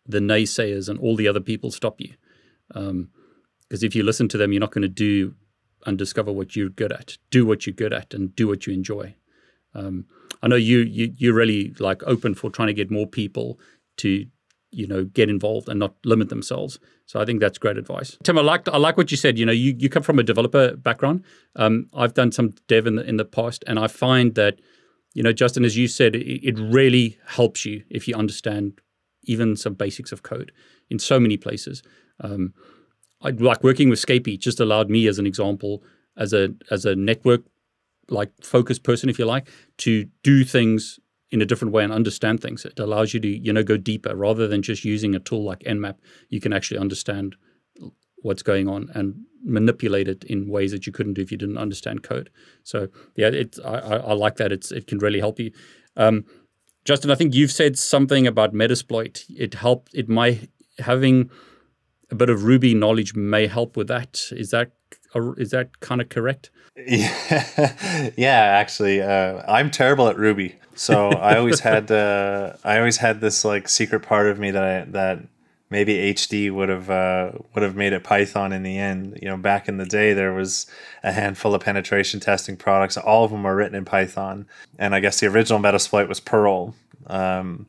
the naysayers and all the other people stop you, because um, if you listen to them, you're not going to do and discover what you're good at. Do what you're good at and do what you enjoy. Um, I know you, you you're really like open for trying to get more people to you know get involved and not limit themselves. So I think that's great advice. Tim, I like I like what you said. You know, you, you come from a developer background. Um, I've done some dev in the, in the past, and I find that you know, Justin, as you said, it, it really helps you if you understand even some basics of code in so many places. Um, I, like working with Scapy just allowed me, as an example, as a as a network like focused person, if you like, to do things in a different way and understand things. It allows you to you know go deeper rather than just using a tool like Nmap. You can actually understand what's going on and manipulate it in ways that you couldn't do if you didn't understand code. So yeah, it I, I like that. It's it can really help you. Um, Justin, I think you've said something about Metasploit. It helped. It might having a bit of Ruby knowledge may help with that. Is that is that kind of correct? Yeah, [LAUGHS] yeah. Actually, uh, I'm terrible at Ruby, so I always [LAUGHS] had uh, I always had this like secret part of me that I, that maybe HD would have uh, would have made it Python in the end. You know, back in the day, there was a handful of penetration testing products. All of them were written in Python, and I guess the original Metasploit was Perl. Um,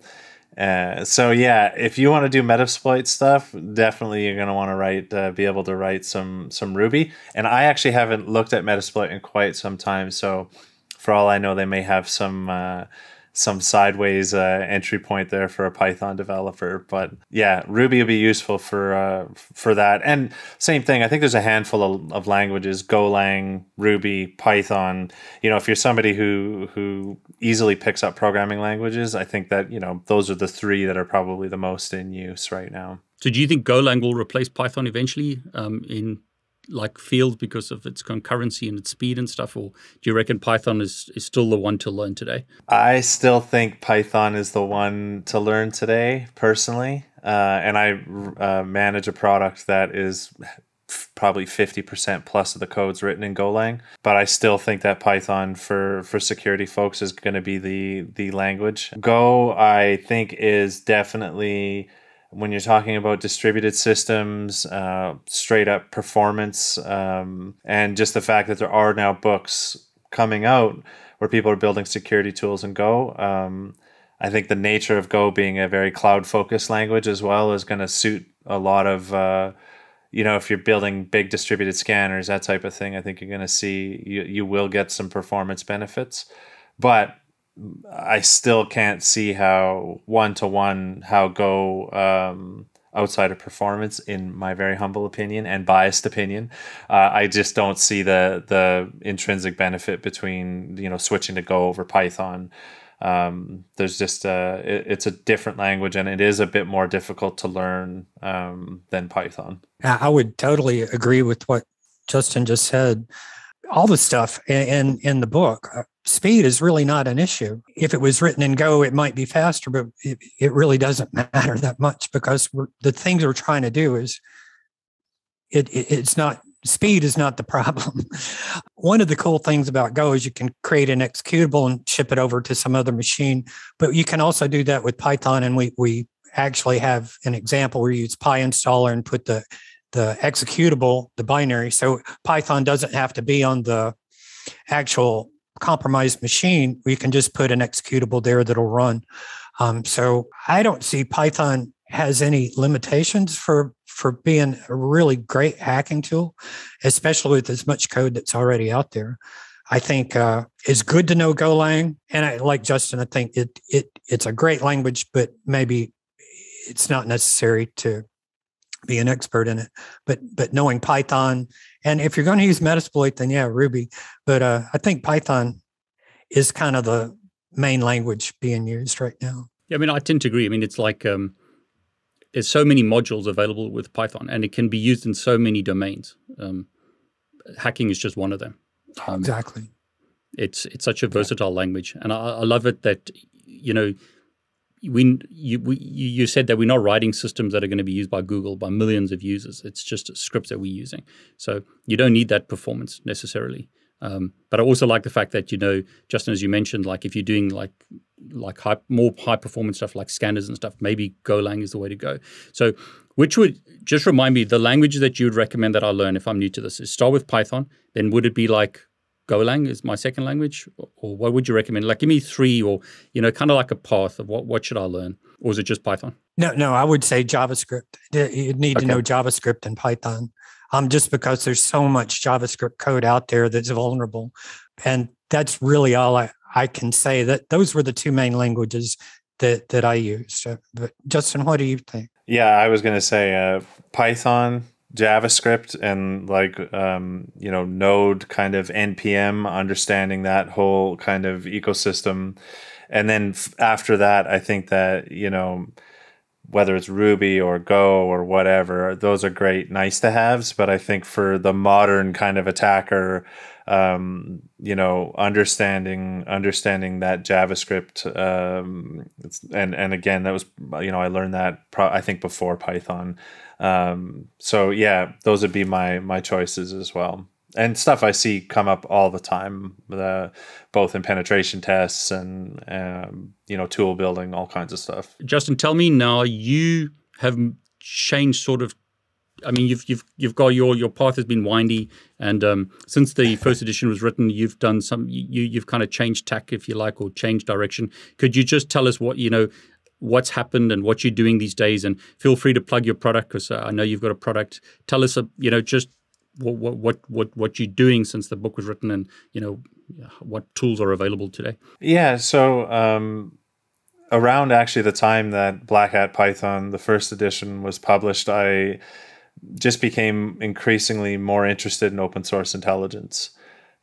uh, so yeah, if you want to do Metasploit stuff, definitely you're gonna want to write, uh, be able to write some some Ruby. And I actually haven't looked at Metasploit in quite some time, so for all I know, they may have some uh, some sideways uh, entry point there for a Python developer. But yeah, Ruby will be useful for uh, for that. And same thing, I think there's a handful of, of languages: Golang, Ruby, Python. You know, if you're somebody who who easily picks up programming languages, I think that you know those are the three that are probably the most in use right now. So, do you think Golang will replace Python eventually um, in like field because of its concurrency and its speed and stuff, or do you reckon Python is, is still the one to learn today? I still think Python is the one to learn today, personally. Uh, and I uh, manage a product that is probably 50% plus of the code's written in Golang. But I still think that Python for, for security folks is going to be the, the language. Go, I think, is definitely when you're talking about distributed systems, uh, straight up performance, um, and just the fact that there are now books coming out where people are building security tools in Go. Um, I think the nature of Go being a very cloud focused language as well is going to suit a lot of, uh, you know, if you're building big distributed scanners, that type of thing, I think you're going to see, you, you will get some performance benefits. But I still can't see how one to one how Go um, outside of performance, in my very humble opinion and biased opinion. Uh, I just don't see the the intrinsic benefit between you know switching to Go over Python. Um, there's just a it, it's a different language and it is a bit more difficult to learn um, than Python. I would totally agree with what Justin just said all the stuff in in the book uh, speed is really not an issue. If it was written in go it might be faster but it, it really doesn't [LAUGHS] matter that much because the things we're trying to do is it, it it's not speed is not the [LAUGHS] problem. One of the cool things about go is you can create an executable and ship it over to some other machine but you can also do that with python and we we actually have an example where you use PyInstaller and put the the executable, the binary. So Python doesn't have to be on the actual compromised machine. We can just put an executable there that'll run. Um, so I don't see Python has any limitations for for being a really great hacking tool, especially with as much code that's already out there. I think uh, it's good to know Golang, and I, like Justin, I think it it it's a great language, but maybe it's not necessary to be an expert in it. But but knowing Python, and if you're going to use Metasploit, then yeah, Ruby. But uh, I think Python is kind of the main language being used right now. Yeah, I mean, I tend to agree. I mean, it's like um, there's so many modules available with Python, and it can be used in so many domains. Um, hacking is just one of them. Um, exactly. It's it's such a versatile language, and I, I love it that you know we you we, you said that we're not writing systems that are going to be used by Google by millions of users. It's just scripts that we're using. So you don't need that performance necessarily. Um, but I also like the fact that you know, Justin, as you mentioned, like if you're doing like like high, more high performance stuff like scanners and stuff, maybe Golang is the way to go. So, which would just remind me the language that you would recommend that I learn if I'm new to this is start with Python. Then would it be like Golang is my second language, or what would you recommend? Like, give me three, or you know, kind of like a path of what what should I learn, or is it just Python? No, no, I would say JavaScript. You need okay. to know JavaScript and Python, um, just because there's so much JavaScript code out there that's vulnerable, and that's really all I I can say. That those were the two main languages that that I used. Uh, but Justin, what do you think? Yeah, I was going to say uh, Python JavaScript and like um, you know Node kind of npm, understanding that whole kind of ecosystem, and then f- after that, I think that you know whether it's Ruby or Go or whatever, those are great, nice to haves. But I think for the modern kind of attacker, um, you know, understanding understanding that JavaScript, um, and and again, that was you know I learned that pro- I think before Python. Um, so yeah, those would be my my choices as well. And stuff I see come up all the time, uh, both in penetration tests and um, you know tool building, all kinds of stuff. Justin, tell me now, you have changed sort of I mean, you've you've you've got your your path has been windy, and um, since the first edition was written, you've done some you you've kind of changed tack, if you like, or changed direction. Could you just tell us what you know what's happened and what you're doing these days. And feel free to plug your product because uh, I know you've got a product. Tell us, uh, you know, just what, what what what you're doing since the book was written, and you know, what tools are available today. Yeah. So. Um, around actually the time that Black Hat Python, the first edition, was published, I just became increasingly more interested in open source intelligence.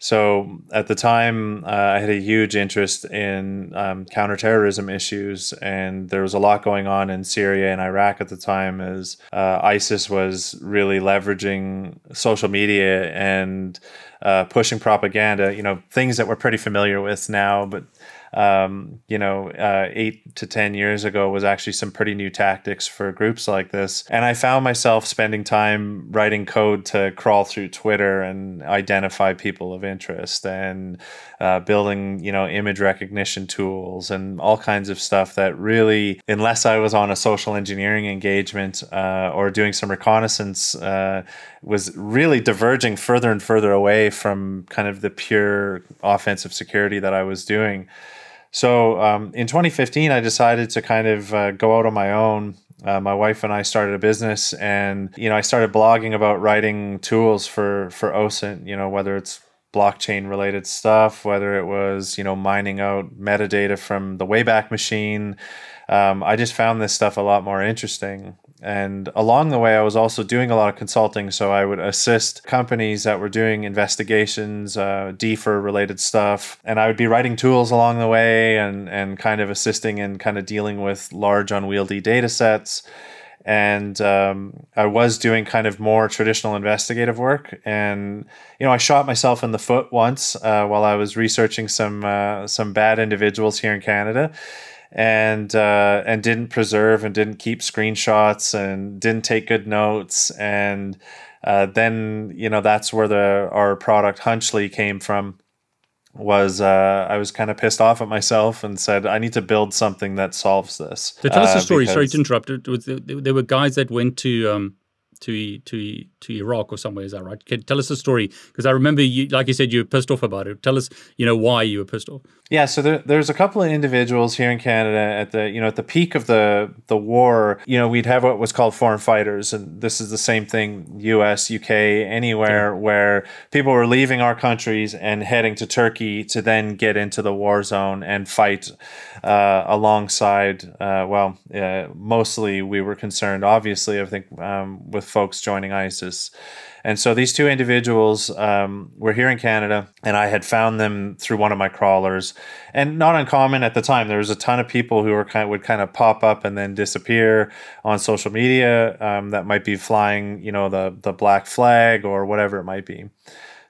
So at the time, uh, I had a huge interest in um, counterterrorism issues, and there was a lot going on in Syria and Iraq at the time as uh, ISIS was really leveraging social media and uh, pushing propaganda. You know, things that we're pretty familiar with now, but um, you know, uh, eight to 10 years ago was actually some pretty new tactics for groups like this. And I found myself spending time writing code to crawl through Twitter and identify people of interest and uh, building, you know, image recognition tools and all kinds of stuff that really, unless I was on a social engineering engagement uh, or doing some reconnaissance, uh, was really diverging further and further away from kind of the pure offensive security that I was doing. So um, in 2015, I decided to kind of uh, go out on my own. Uh, my wife and I started a business, and you know, I started blogging about writing tools for for OSINT. You know, whether it's blockchain related stuff, whether it was you know mining out metadata from the Wayback Machine. Um, I just found this stuff a lot more interesting. And along the way, I was also doing a lot of consulting. So I would assist companies that were doing investigations, uh, DFIR related stuff. And I would be writing tools along the way and, and kind of assisting in kind of dealing with large, unwieldy data sets. And um, I was doing kind of more traditional investigative work. And, you know, I shot myself in the foot once uh, while I was researching some, uh, some bad individuals here in Canada and uh, and didn't preserve and didn't keep screenshots and didn't take good notes and uh, then you know that's where the our product Hunchly came from was uh, I was kind of pissed off at myself and said I need to build something that solves this. So tell us a uh, story. Sorry to interrupt. It was, there were guys that went to um, to to to Iraq or somewhere. Is that right? Can, tell us the story because I remember you, like you said, you were pissed off about it. Tell us, you know, why you were pissed off. Yeah, so there, there's a couple of individuals here in Canada at the you know at the peak of the the war. You know, we'd have what was called foreign fighters, and this is the same thing: U.S., U.K., anywhere yeah. where people were leaving our countries and heading to Turkey to then get into the war zone and fight uh, alongside. Uh, well, uh, mostly we were concerned, obviously, I think, um, with folks joining ISIS. And so these two individuals um, were here in Canada, and I had found them through one of my crawlers. And not uncommon at the time, there was a ton of people who were kind of, would kind of pop up and then disappear on social media. Um, that might be flying, you know, the the black flag or whatever it might be.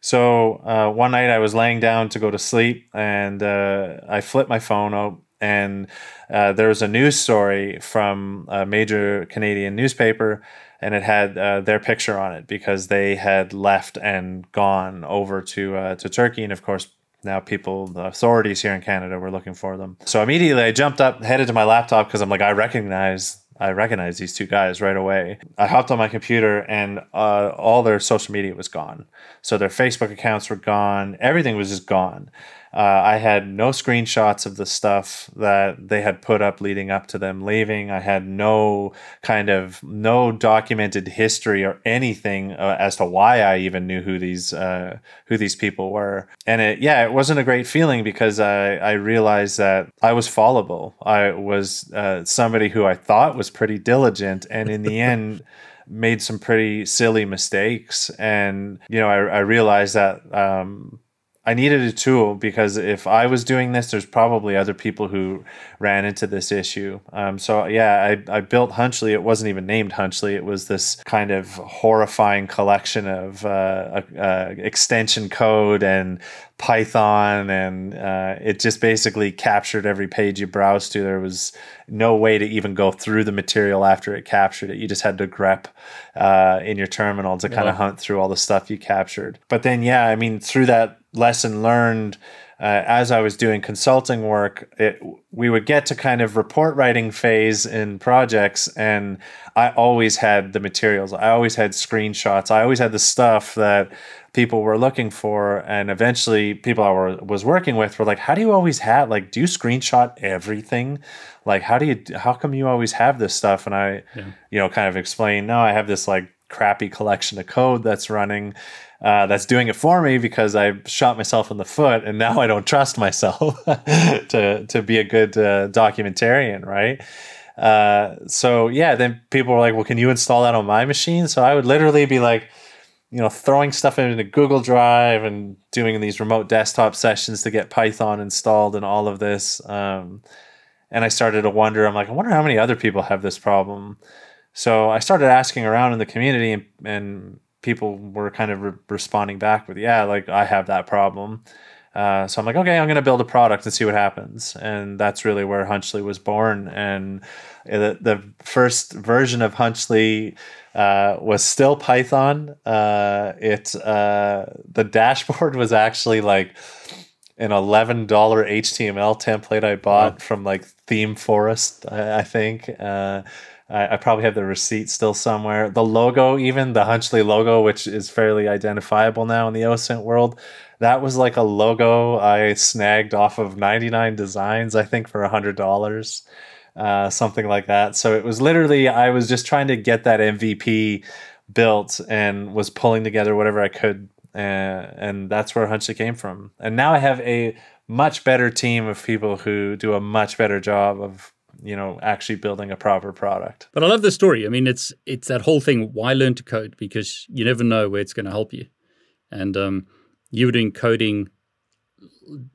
So uh, one night I was laying down to go to sleep, and uh, I flipped my phone out and uh, there was a news story from a major Canadian newspaper, and it had uh, their picture on it because they had left and gone over to uh, to Turkey, and of course. Now, people, the authorities here in Canada were looking for them. So immediately I jumped up, headed to my laptop because I'm like, I recognize I recognize these two guys right away. I hopped on my computer and uh, all their social media was gone. So their Facebook accounts were gone. Everything was just gone. Uh, I had no screenshots of the stuff that they had put up leading up to them leaving. I had no kind of no documented history or anything uh, as to why I even knew who these uh, who these people were. And it yeah, it wasn't a great feeling because I I realized that I was fallible. I was uh, somebody who I thought was pretty diligent, and in the end. [LAUGHS] made some pretty silly mistakes and you know i, I realized that um, I needed a tool because if I was doing this, there's probably other people who ran into this issue. Um, so yeah, I, I built Hunchly. It wasn't even named Hunchly. It was this kind of horrifying collection of uh, uh, extension code and Python, and uh, it just basically captured every page you browsed to. There was no way to even go through the material after it captured it. You just had to grep uh, in your terminal to kind of hunt through all the stuff you captured. But then, yeah, I mean, through that lesson learned uh, as I was doing consulting work, it, we would get to kind of report writing phase in projects, and I always had the materials. I always had screenshots. I always had the stuff that people were looking for, and eventually, people I were, was working with were like, "How do you always have like? Do you screenshot everything? Like, how do you? How come you always have this stuff?" And I, yeah. you know, kind of explain, "No, I have this like." crappy collection of code that's running uh, that's doing it for me because I shot myself in the foot and now I don't trust myself [LAUGHS] to to be a good uh, documentarian, right? Uh, so yeah, then people were like, "Well, can you install that on my machine?" So I would literally be like, you know, throwing stuff into Google Drive and doing these remote desktop sessions to get Python installed and all of this. Um, and I started to wonder. I'm like, I wonder how many other people have this problem. So I started asking around in the community, and, and people were kind of re- responding back with, yeah, like I have that problem. Uh, so I'm like, okay, I'm going to build a product and see what happens. And that's really where Hunchly was born. And the, the first version of Hunchly uh, was still Python. Uh, it uh, the dashboard was actually like an eleven dollar HTML template I bought wow. from like ThemeForest, I, I think. I, I, probably have the receipt still somewhere. The logo, even the Hunchly logo, which is fairly identifiable now in the OSINT world, that was like a logo I snagged off of 99 Designs, I think, for $100, uh, something like that. So it was literally, I was just trying to get that MVP built and was pulling together whatever I could. Uh, and that's where Hunchly came from. And now I have a much better team of people who do a much better job of you know actually building a proper product. But i love the story. I mean it's it's that whole thing why learn to code? Because you never know where it's going to help you. And um, you were doing coding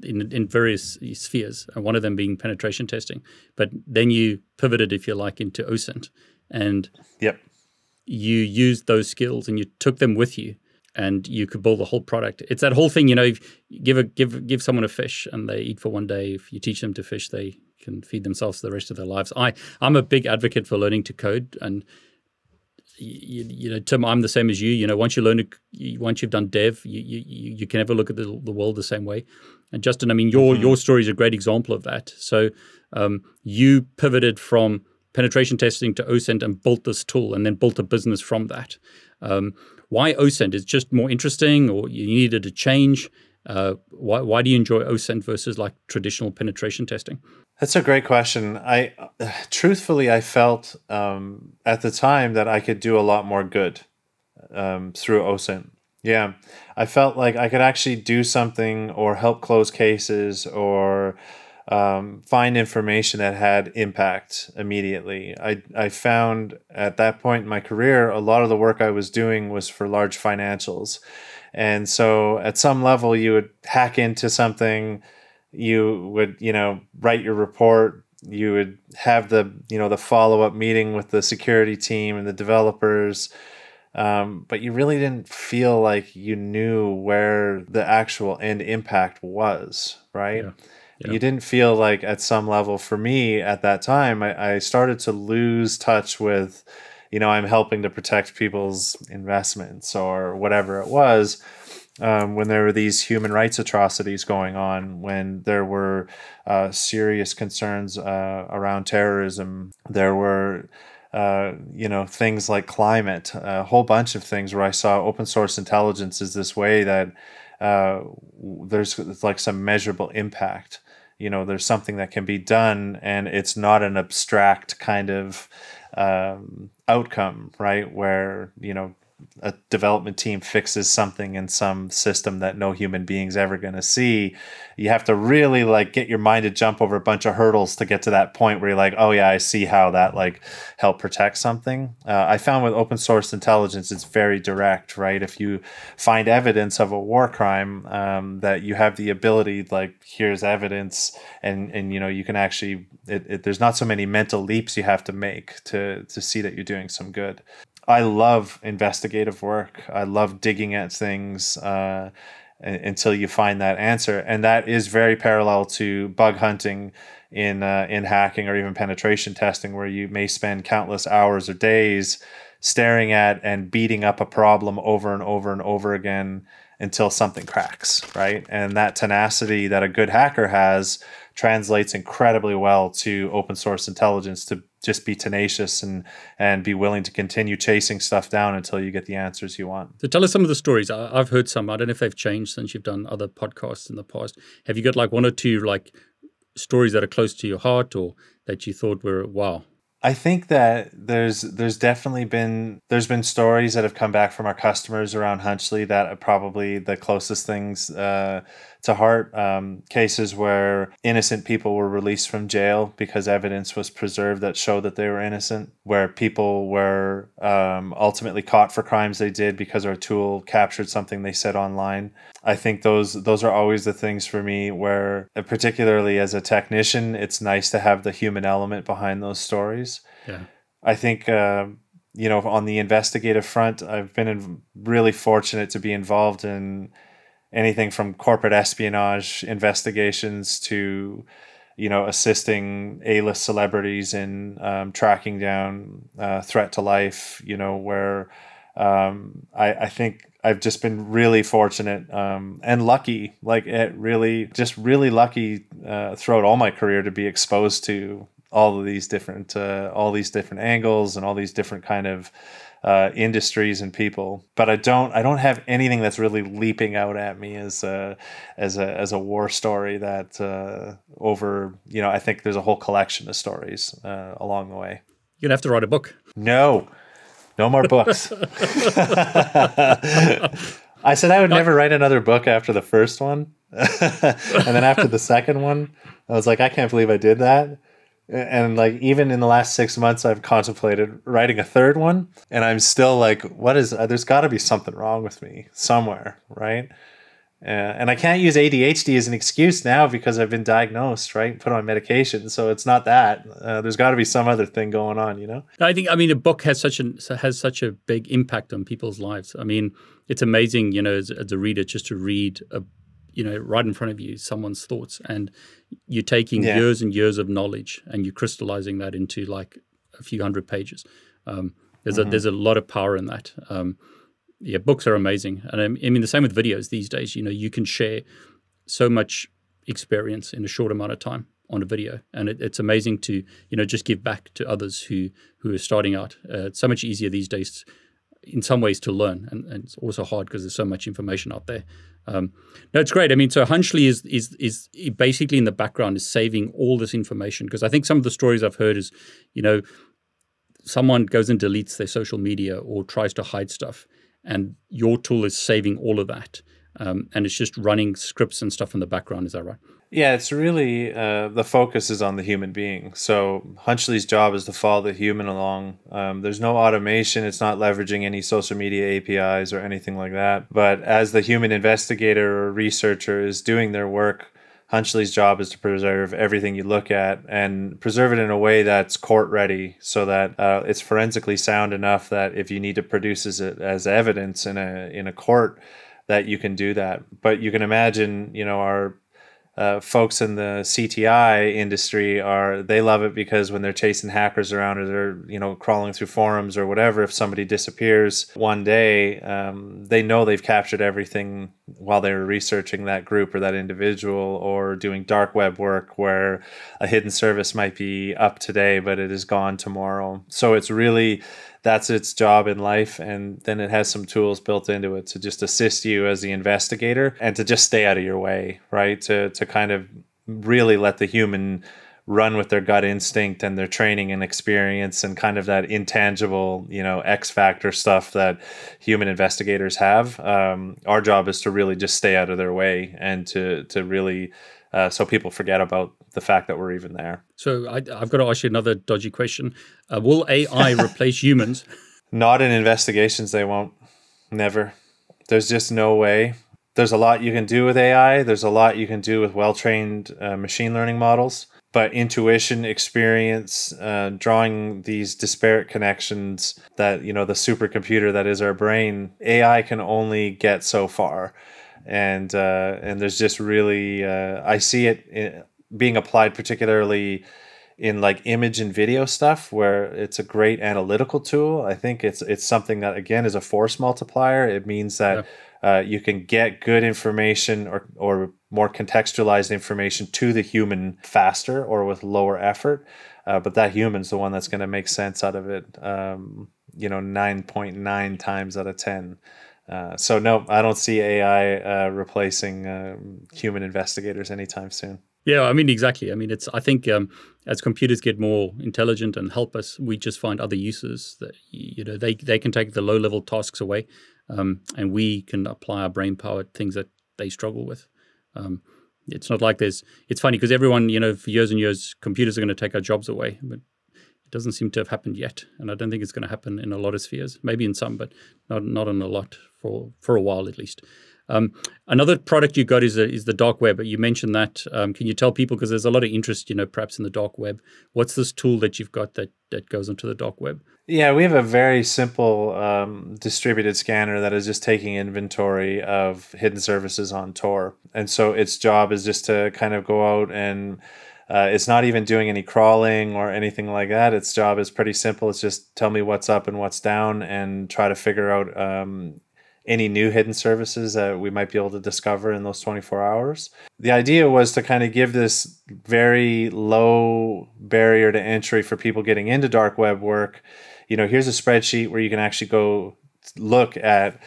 in, in various spheres and one of them being penetration testing. But then you pivoted if you like into osint. And yep. you used those skills and you took them with you and you could build a whole product. It's that whole thing, you know, give a give give someone a fish and they eat for one day. If you teach them to fish, they can feed themselves the rest of their lives. I I'm a big advocate for learning to code and. You, you know, Tim, I'm the same as you. You know, once you learn, to, once you've done dev, you, you, you can never look at the, the world the same way. And Justin, I mean, your mm-hmm. your story is a great example of that. So, um, you pivoted from penetration testing to OSINT and built this tool and then built a business from that. Um, why OSINT? Is just more interesting or you needed a change? Uh, why, why do you enjoy OSINT versus like traditional penetration testing? That's a great question. I truthfully, I felt um, at the time that I could do a lot more good um, through OSINT. Yeah, I felt like I could actually do something or help close cases or um, find information that had impact immediately. I, I found at that point in my career, a lot of the work I was doing was for large financials. And so at some level, you would hack into something, you would, you know, write your report, you would have the, you know, the follow up meeting with the security team and the developers. Um, but you really didn't feel like you knew where the actual end impact was, right? Yeah. Yeah. You didn't feel like, at some level, for me at that time, I, I started to lose touch with, you know, I'm helping to protect people's investments or whatever it was. Um, when there were these human rights atrocities going on, when there were uh, serious concerns uh, around terrorism, there were uh, you know things like climate, a whole bunch of things where I saw open source intelligence is this way that uh, there's like some measurable impact. You know, there's something that can be done, and it's not an abstract kind of um, outcome, right? Where you know a development team fixes something in some system that no human being's ever going to see you have to really like get your mind to jump over a bunch of hurdles to get to that point where you're like oh yeah i see how that like help protect something. Uh, i found with open source intelligence it's very direct right? If you find evidence of a war crime um, that you have the ability like here's evidence and and you know you can actually it, it, there's not so many mental leaps you have to make to to see that you're doing some good I love investigative work. I love digging at things uh, until you find that answer, and that is very parallel to bug hunting in uh, in hacking or even penetration testing, where you may spend countless hours or days staring at and beating up a problem over and over and over again until something cracks, right? And that tenacity that a good hacker has translates incredibly well to open source intelligence to just be tenacious and and be willing to continue chasing stuff down until you get the answers you want. So tell us some of the stories. I've heard some. I don't know if they've changed since you've done other podcasts in the past. Have you got like one or two like stories that are close to your heart or that you thought were wow? I think that there's there's definitely been there's been stories that have come back from our customers around Hunchly that are probably the closest things uh, to heart. Um, cases where innocent people were released from jail because evidence was preserved that showed that they were innocent. Where people were um, ultimately caught for crimes they did because our tool captured something they said online. I think those those are always the things for me where, particularly as a technician, it's nice to have the human element behind those stories. Yeah. I think. Uh, you know, on the investigative front, I've been really fortunate to be involved in anything from corporate espionage investigations to you know assisting a-list celebrities in um, tracking down uh, threat to life you know where um, I, I think I've just been really fortunate um, and lucky like it really just really lucky uh, throughout all my career to be exposed to all of these different uh, all these different angles and all these different kind of uh, industries and people. But I don't I don't have anything that's really leaping out at me as a as a as a war story that uh, over you know I think there's a whole collection of stories uh, along the way. You'd have to write a book. No, no more books. [LAUGHS] [LAUGHS] I said I would never write another book after the first one. [LAUGHS] and then after the second one, I was like, I can't believe I did that and like even in the last six months i've contemplated writing a third one and i'm still like what is uh, there's got to be something wrong with me somewhere right? Uh, and i can't use adhd as an excuse now because i've been diagnosed right put on medication so it's not that uh, there's got to be some other thing going on you know? I think i mean a book has such an has such a big impact on people's lives. I mean it's amazing you know as, as a reader just to read a you know right in front of you someone's thoughts and you're taking yeah. years and years of knowledge and you're crystallizing that into like a few hundred pages um, there's mm-hmm. a there's a lot of power in that um, yeah books are amazing and I mean the same with videos these days you know you can share so much experience in a short amount of time on a video, and it, it's amazing to you know just give back to others who who are starting out. Uh, it's so much easier these days, in some ways, to learn, and, and it's also hard because there's so much information out there. Um, no, it's great. I mean, so Hunchly is is is basically in the background is saving all this information because I think some of the stories I've heard is, you know, someone goes and deletes their social media or tries to hide stuff, and your tool is saving all of that. Um, and it's just running scripts and stuff in the background. Is that right? Yeah, it's really uh, the focus is on the human being. So Hunchly's job is to follow the human along. Um, there's no automation. It's not leveraging any social media APIs or anything like that. But as the human investigator or researcher is doing their work, Hunchly's job is to preserve everything you look at and preserve it in a way that's court ready, so that uh, it's forensically sound enough that if you need to produce it as evidence in a in a court, that you can do that. But you can imagine, you know, our uh, folks in the CTI industry are they love it because when they're chasing hackers around or they're you know crawling through forums or whatever, if somebody disappears one day, um, they know they've captured everything while they were researching that group or that individual or doing dark web work where a hidden service might be up today but it is gone tomorrow. So it's really that's its job in life. And then it has some tools built into it to just assist you as the investigator and to just stay out of your way, right? To, to kind of really let the human run with their gut instinct and their training and experience and kind of that intangible, you know, X factor stuff that human investigators have. Um, our job is to really just stay out of their way and to to really uh, so people forget about the fact that we're even there. So I, have got to ask you another dodgy question: uh, Will AI [LAUGHS] replace humans? Not in investigations. They won't. Never. There's just no way. There's a lot you can do with AI. There's a lot you can do with well trained uh, machine learning models. But intuition, experience, uh, drawing these disparate connections that, you know, the supercomputer that is our brain, AI can only get so far and uh, and there's just really uh, I see it in, being applied particularly in like image and video stuff where it's a great analytical tool. I think it's it's something that again is a force multiplier. It means that yeah. uh, you can get good information or or more contextualized information to the human faster or with lower effort. Uh, but that human's the one that's going to make sense out of it. Um, you know, nine point nine times out of ten. Uh, so no, I don't see AI uh, replacing uh, human investigators anytime soon. Yeah, I mean exactly. I mean, it's. I think um, as computers get more intelligent and help us, we just find other uses that you know they they can take the low level tasks away, um, and we can apply our brain power to things that they struggle with. Um, it's not like there's. It's funny because everyone, you know, for years and years, computers are going to take our jobs away, but it doesn't seem to have happened yet, and I don't think it's going to happen in a lot of spheres. Maybe in some, but not not in a lot for for a while at least. Um, another product you got is a, is the dark web. You mentioned that. Um, can you tell people because there's a lot of interest, you know, perhaps in the dark web. What's this tool that you've got that that goes into the dark web? Yeah, we have a very simple um, distributed scanner that is just taking inventory of hidden services on Tor, and so its job is just to kind of go out and uh, it's not even doing any crawling or anything like that. Its job is pretty simple. It's just tell me what's up and what's down and try to figure out um, any new hidden services that we might be able to discover in those 24 hours. The idea was to kind of give this very low barrier to entry for people getting into dark web work. You know, here's a spreadsheet where you can actually go look at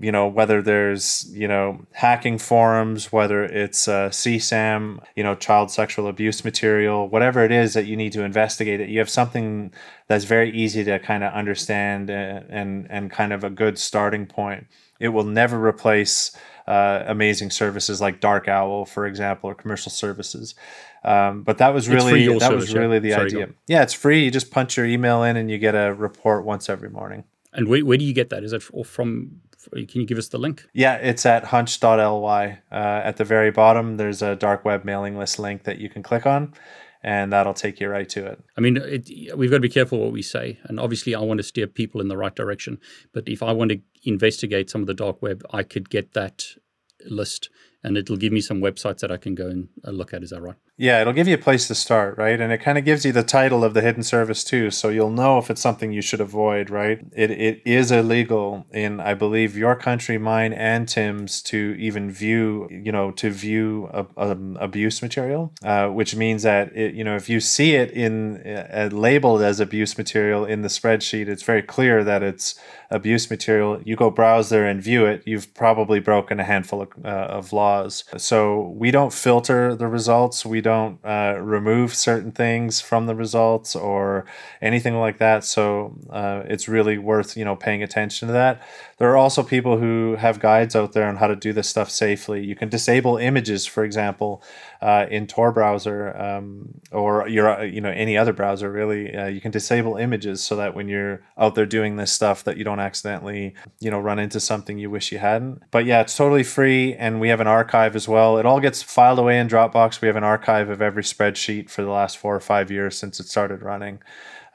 you know whether there's you know hacking forums whether it's uh, csam you know child sexual abuse material whatever it is that you need to investigate it you have something that's very easy to kind of understand and uh, and, and kind of a good starting point. It will never replace uh, amazing services like DarkOwl for example or commercial services. Um, but that was really that service, was really yeah. the Sorry, idea. yeah it's free. You just punch your email in and you get a report once every morning. And where, where do you get that? Is it from can you give us the link? Yeah, it's at hunch.ly. Uh, at the very bottom, there's a dark web mailing list link that you can click on, and that'll take you right to it. I mean, it, we've got to be careful what we say. And obviously, I want to steer people in the right direction. But if I want to investigate some of the dark web, I could get that list and it'll give me some websites that I can go and uh, look at. Is that right? Yeah, it'll give you a place to start, right? And it kind of gives you the title of the hidden service too, so you'll know if it's something you should avoid, right? It it is illegal in I believe your country, mine, and Tim's to even view, you know, to view a, um, abuse material, uh, which means that it, you know if you see it in uh, labeled as abuse material in the spreadsheet, it's very clear that it's abuse material. You go browse there and view it, you've probably broken a handful of, uh, of laws. So we don't filter the results. We don't uh, remove certain things from the results or anything like that. So uh, it's really worth you know paying attention to that. There are also people who have guides out there on how to do this stuff safely. You can disable images, for example, uh, in Tor browser um, or your you know any other browser really. Uh, you can disable images so that when you're out there doing this stuff, that you don't accidentally you know run into something you wish you hadn't. But yeah, it's totally free, and we have an archive as well. It all gets filed away in Dropbox. We have an archive of every spreadsheet for the last four or five years since it started running.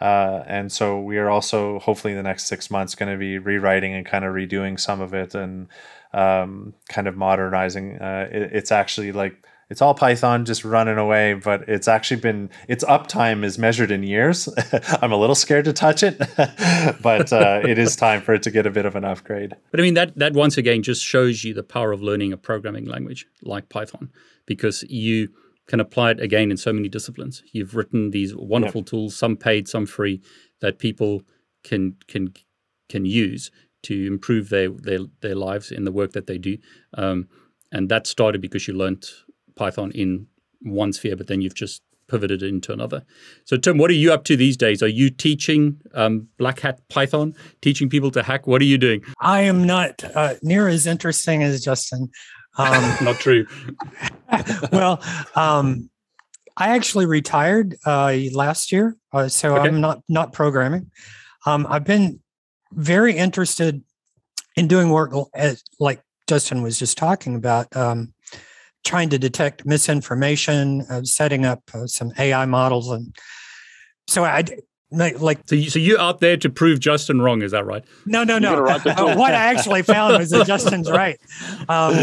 Uh, and so we are also hopefully the next six months going to be rewriting and kind of redoing some of it and um, kind of modernizing. Uh, it, it's actually like it's all Python just running away, but it's actually been its uptime is measured in years. [LAUGHS] I'm a little scared to touch it, [LAUGHS] but uh, it is time for it to get a bit of an upgrade. But I mean that that once again just shows you the power of learning a programming language like Python because you can apply it again in so many disciplines. You've written these wonderful yep. tools, some paid, some free, that people can can can use to improve their their, their lives in the work that they do. Um, and that started because you learned Python in one sphere, but then you've just pivoted into another. So, Tim, what are you up to these days? Are you teaching um, Black Hat Python, teaching people to hack? What are you doing? I am not uh, near as interesting as Justin. Um, [LAUGHS] Not true. [LAUGHS] well, um, I actually retired uh, last year, uh, so okay. I'm not not programming. Um, I've been very interested in doing work as, like Justin was just talking about, um, trying to detect misinformation, uh, setting up uh, some AI models, and so I like so you so you're out there to prove Justin wrong, is that right? No, no, no. [LAUGHS] what I actually found was that Justin's [LAUGHS] right. Um,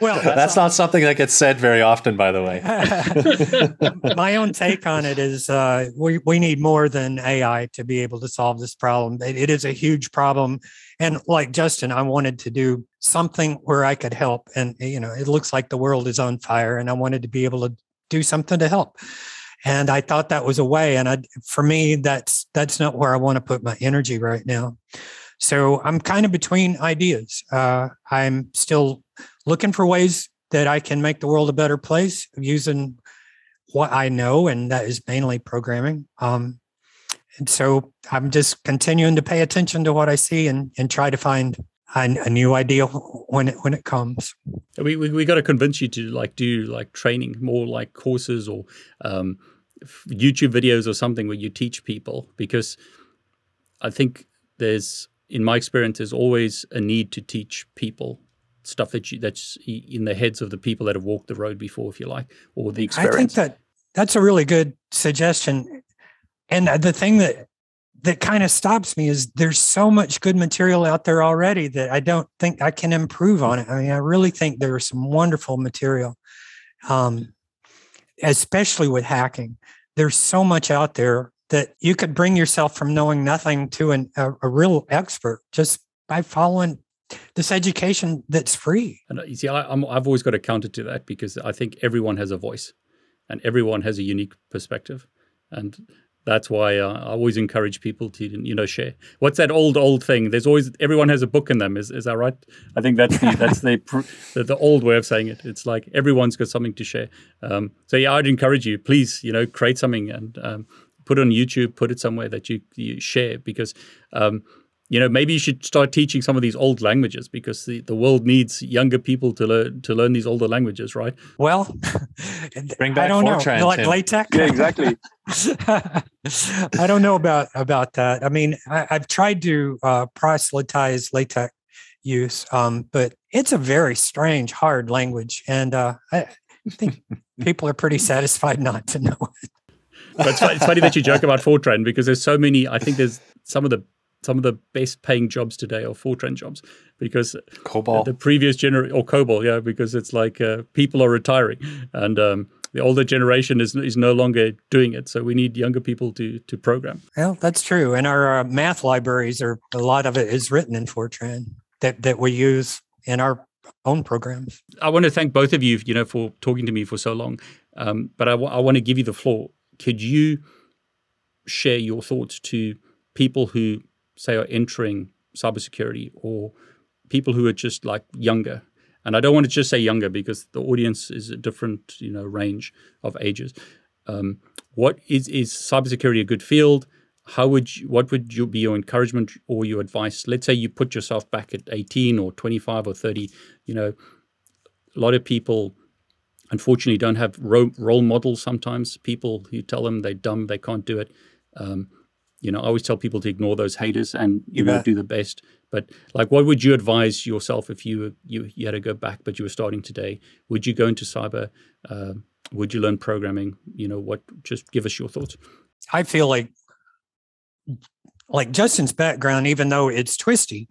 well, that's not something that gets said very often, by the way. [LAUGHS] my own take on it is uh, we we need more than AI to be able to solve this problem. it, it is a huge problem, and like Justin, I wanted to do something where I could help, and you know, it looks like the world is on fire, and I wanted to be able to do something to help and I thought that was a way. And I, for me, that's that's not where I want to put my energy right now. So I'm kind of between ideas. Uh, I'm still looking for ways that I can make the world a better place using what I know, and that is mainly programming. Um, and so I'm just continuing to pay attention to what I see and and try to find a, a new idea when it when it comes. We we, we got to convince you to like do like training more like courses or um, YouTube videos or something where you teach people because I think there's in my experience there's always a need to teach people stuff that you, that's in the heads of the people that have walked the road before if you like or the experience. I think that that's a really good suggestion and the thing that that kind of stops me is there's so much good material out there already that I don't think I can improve on it. I mean, I really think there's some wonderful material. Um, especially with hacking. There's so much out there that you could bring yourself from knowing nothing to an, a, a real expert just by following this education that's free. And uh, you see, I, have always got a counter to that because I think everyone has a voice and everyone has a unique perspective. And that's why uh, I always encourage people to you know share. What's that old old thing? There's always everyone has a book in them. Is is that right? I think that's the that's the, the, the old way of saying it. It's like everyone's got something to share. Um, so yeah, I'd encourage you, please, you know, create something and um, put it on YouTube, put it somewhere that you you share because. Um, you know, maybe you should start teaching some of these old languages because the, the world needs younger people to learn to learn these older languages, right? Well, [LAUGHS] bring back I don't Fortran, know, like LaTeX. Yeah, exactly. [LAUGHS] I don't know about about that. I mean, I, have tried to uh, proselytize LaTeX use, um, but it's a very strange, hard language, and uh, I think [LAUGHS] people are pretty satisfied not to know it. But it's, it's funny that you joke about Fortran because there's so many. I think there's some of the some of the best paying jobs today are Fortran jobs because COBOL, the previous generation or COBOL, yeah, because it's like uh, people are retiring and um, the older generation is is no longer doing it. So we need younger people to to program. Well, that's true. And our uh, math libraries are a lot of it is written in Fortran that that we use in our own programs. I want to thank both of you, you know, for talking to me for so long. Um, but I, w- I want to give you the floor. Could you share your thoughts to people who say are entering cybersecurity or people who are just like younger? And I don't want to just say younger because the audience is a different, you know, range of ages. Um, what is is cybersecurity a good field? How would you, what would you be your encouragement or your advice? Let's say you put yourself back at 18 or 25 or 30. You know, a lot of people unfortunately don't have ro- role models sometimes people who tell them they're dumb they can't do it um, you know i always tell people to ignore those haters and you, you will do the best. But like what would you advise yourself if you, you you had to go back but you were starting today? Would you go into cyber? Uh, would you learn programming? You know what just give us your thoughts. I feel like like justin's background even though it's twisty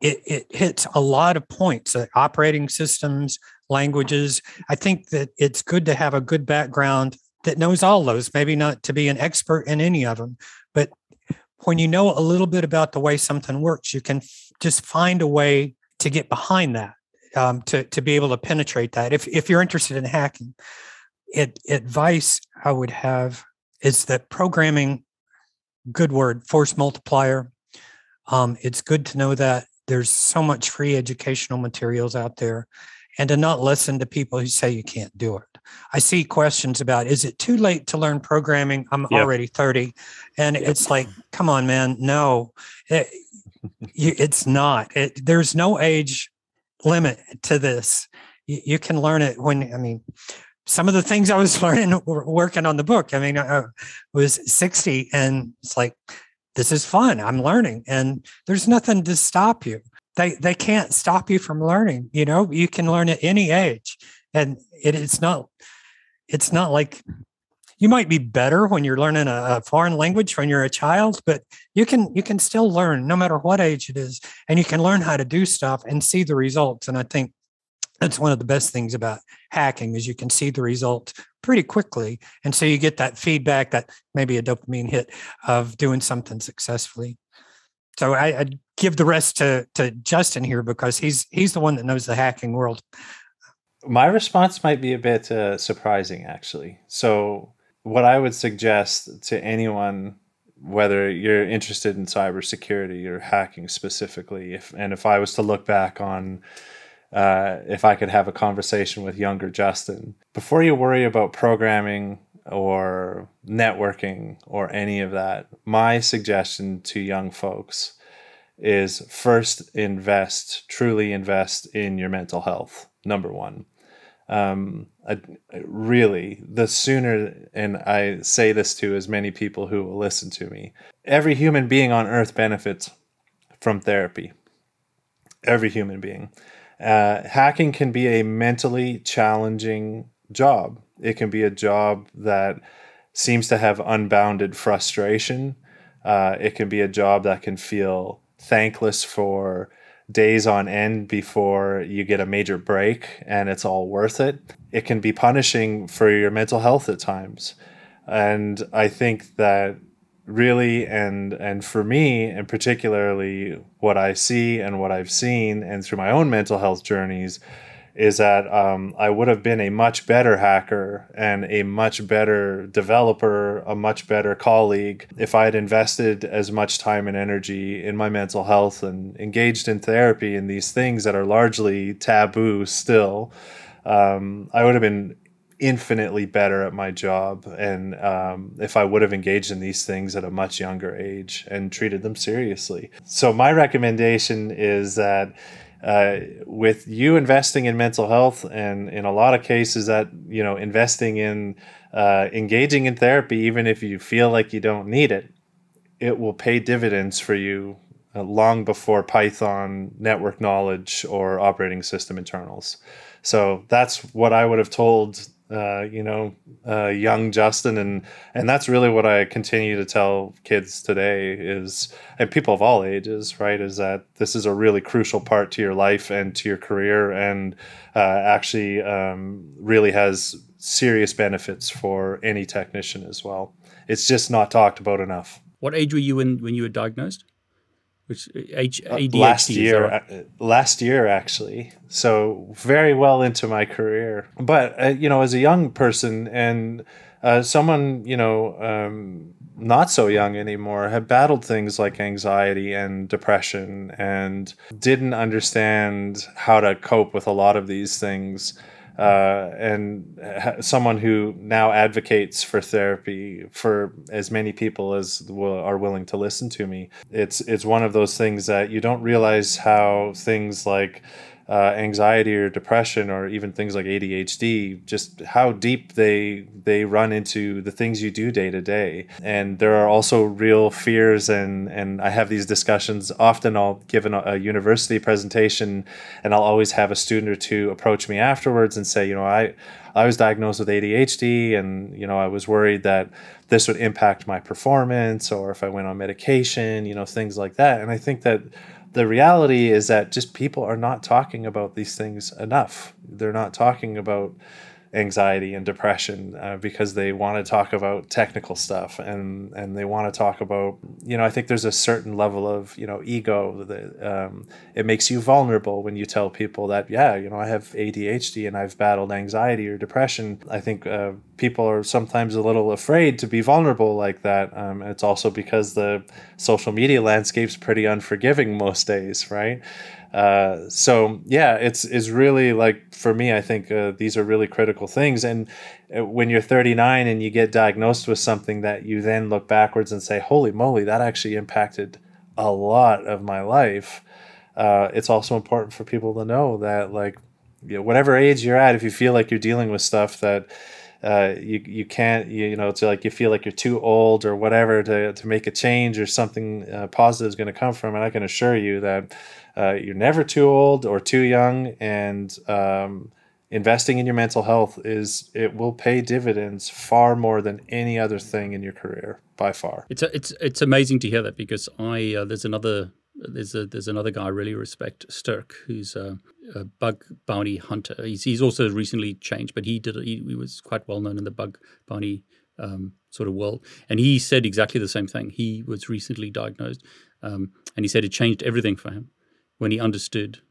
it, it hits a lot of points uh, operating systems languages. I think that it's good to have a good background that knows all those maybe not to be an expert in any of them but when you know a little bit about the way something works you can f- just find a way to get behind that um, to, to be able to penetrate that. If, if you're interested in hacking it, advice i would have is that programming good word force multiplier. Um, it's good to know that there's so much free educational materials out there and to not listen to people who say you can't do it. I see questions about is it too late to learn programming? I'm yep. already 30. And yep. it's like, come on, man. No, it, you, it's not. It, there's no age limit to this. You, you, can learn it when, I mean, some of the things I was [LAUGHS] learning working on the book. I mean, I was 60 and it's like, this is fun. I'm learning, and there's nothing to stop you. They they can't stop you from learning. You know, you can learn at any age, and it, it's not it's not like you might be better when you're learning a, a, foreign language when you're a child but you can you can still learn no matter what age it is and you can learn how to do stuff and see the results and i think that's one of the best things about hacking is you can see the result pretty quickly and so you get that feedback that maybe a dopamine hit of doing something successfully so I, I give the rest to to justin here because he's he's the one that knows the hacking world my response might be a bit uh, surprising actually so what i would suggest to anyone whether you're interested in cybersecurity or hacking specifically if and if i was to look back on uh, if I could have a conversation with younger Justin. Before you worry about programming or networking or any of that, my suggestion to young folks is first invest, truly invest in your mental health, number one. Um, I, really, the sooner, and I say this to as many people who will listen to me, every human being on earth benefits from therapy. Every human being. Uh, hacking can be a mentally challenging job. It can be a job that seems to have unbounded frustration. Uh, it can be a job that can feel thankless for days on end before you get a major break and it's all worth it. It can be punishing for your mental health at times. And I think that really and and for me and particularly what i see and what i've seen and through my own mental health journeys is that um, I would have been a much better hacker and a much better developer, a much better colleague if I had invested as much time and energy in my mental health and engaged in therapy and these things that are largely taboo still. Um, I would have been infinitely better at my job and um, if i would have engaged in these things at a much younger age and treated them seriously so my recommendation is that uh, with you investing in mental health and in a lot of cases that you know investing in uh, engaging in therapy even if you feel like you don't need it it will pay dividends for you uh, long before python network knowledge or operating system internals. So that's what i would have told uh, you know, uh, young Justin, and and that's really what I continue to tell kids today is, and people of all ages, right, is that this is a really crucial part to your life and to your career, and uh, actually um, really has serious benefits for any technician as well. It's just not talked about enough. What age were you in when you were diagnosed? Which age? ADHD, last year, right? Uh, last year actually. So very well into my career. But uh, you know, as a young person and uh, someone you know um, not so young anymore had battled things like anxiety and depression and didn't understand how to cope with a lot of these things uh, and ha- [LAUGHS] someone who now advocates for therapy for as many people as are willing to listen to me. It's it's one of those things that you don't realize how things like uh, anxiety or depression or even things like ADHD, just how deep they they run into the things you do day to day. And there are also real fears and and I have these discussions. Often I'll give an, a university presentation and I'll always have a student or two approach me afterwards and say, you know, I I was diagnosed with ADHD and you know I was worried that this would impact my performance or if I went on medication, you know, things like that. And I think that the reality is that just people are not talking about these things enough. They're not talking about anxiety and depression uh, because they want to talk about technical stuff and and they want to talk about you know I think there's a certain level of you know ego that um, it makes you vulnerable when you tell people that yeah you know I have ADHD and I've battled anxiety or depression. I think uh, people are sometimes a little afraid to be vulnerable like that um, it's also because the social media landscape's pretty unforgiving most days right uh, so yeah, it's is really like for me. I think uh, these are really critical things. And uh, when you're 39 and you get diagnosed with something that you then look backwards and say, "Holy moly, that actually impacted a lot of my life." Uh, it's also important for people to know that, like, you know, whatever age you're at, if you feel like you're dealing with stuff that uh, you you can't you, you know it's like you feel like you're too old or whatever to, to make a change or something uh, positive is going to come from and I can assure you that uh, you're never too old or too young and um, investing in your mental health is it will pay dividends far more than any other thing in your career by far it's a, it's it's amazing to hear that because I uh, there's another there's a there's another guy I really respect, STÖK, who's a, a, bug bounty hunter. He's he's also recently changed, but he did he, he was quite well known in the bug bounty um, sort of world, and he said exactly the same thing. He was recently diagnosed, um, and he said it changed everything for him when he understood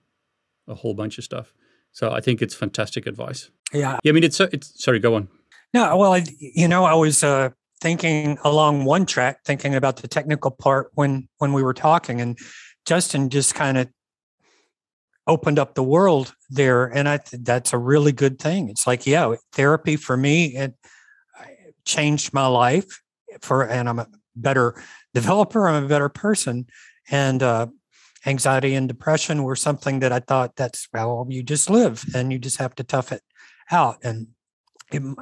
a whole bunch of stuff. So I think it's fantastic advice. Yeah, yeah. I mean, it's it's sorry, go on. No, well, I, you know, I was uh, thinking along one track, thinking about the technical part when when we were talking, and Justin just kind of opened up the world there, and I th- that's a really good thing. It's like, yeah, therapy for me it changed my life for, and I'm a better developer. I'm a better person, and uh, anxiety and depression were something that I thought that's well, you just live and you just have to tough it out and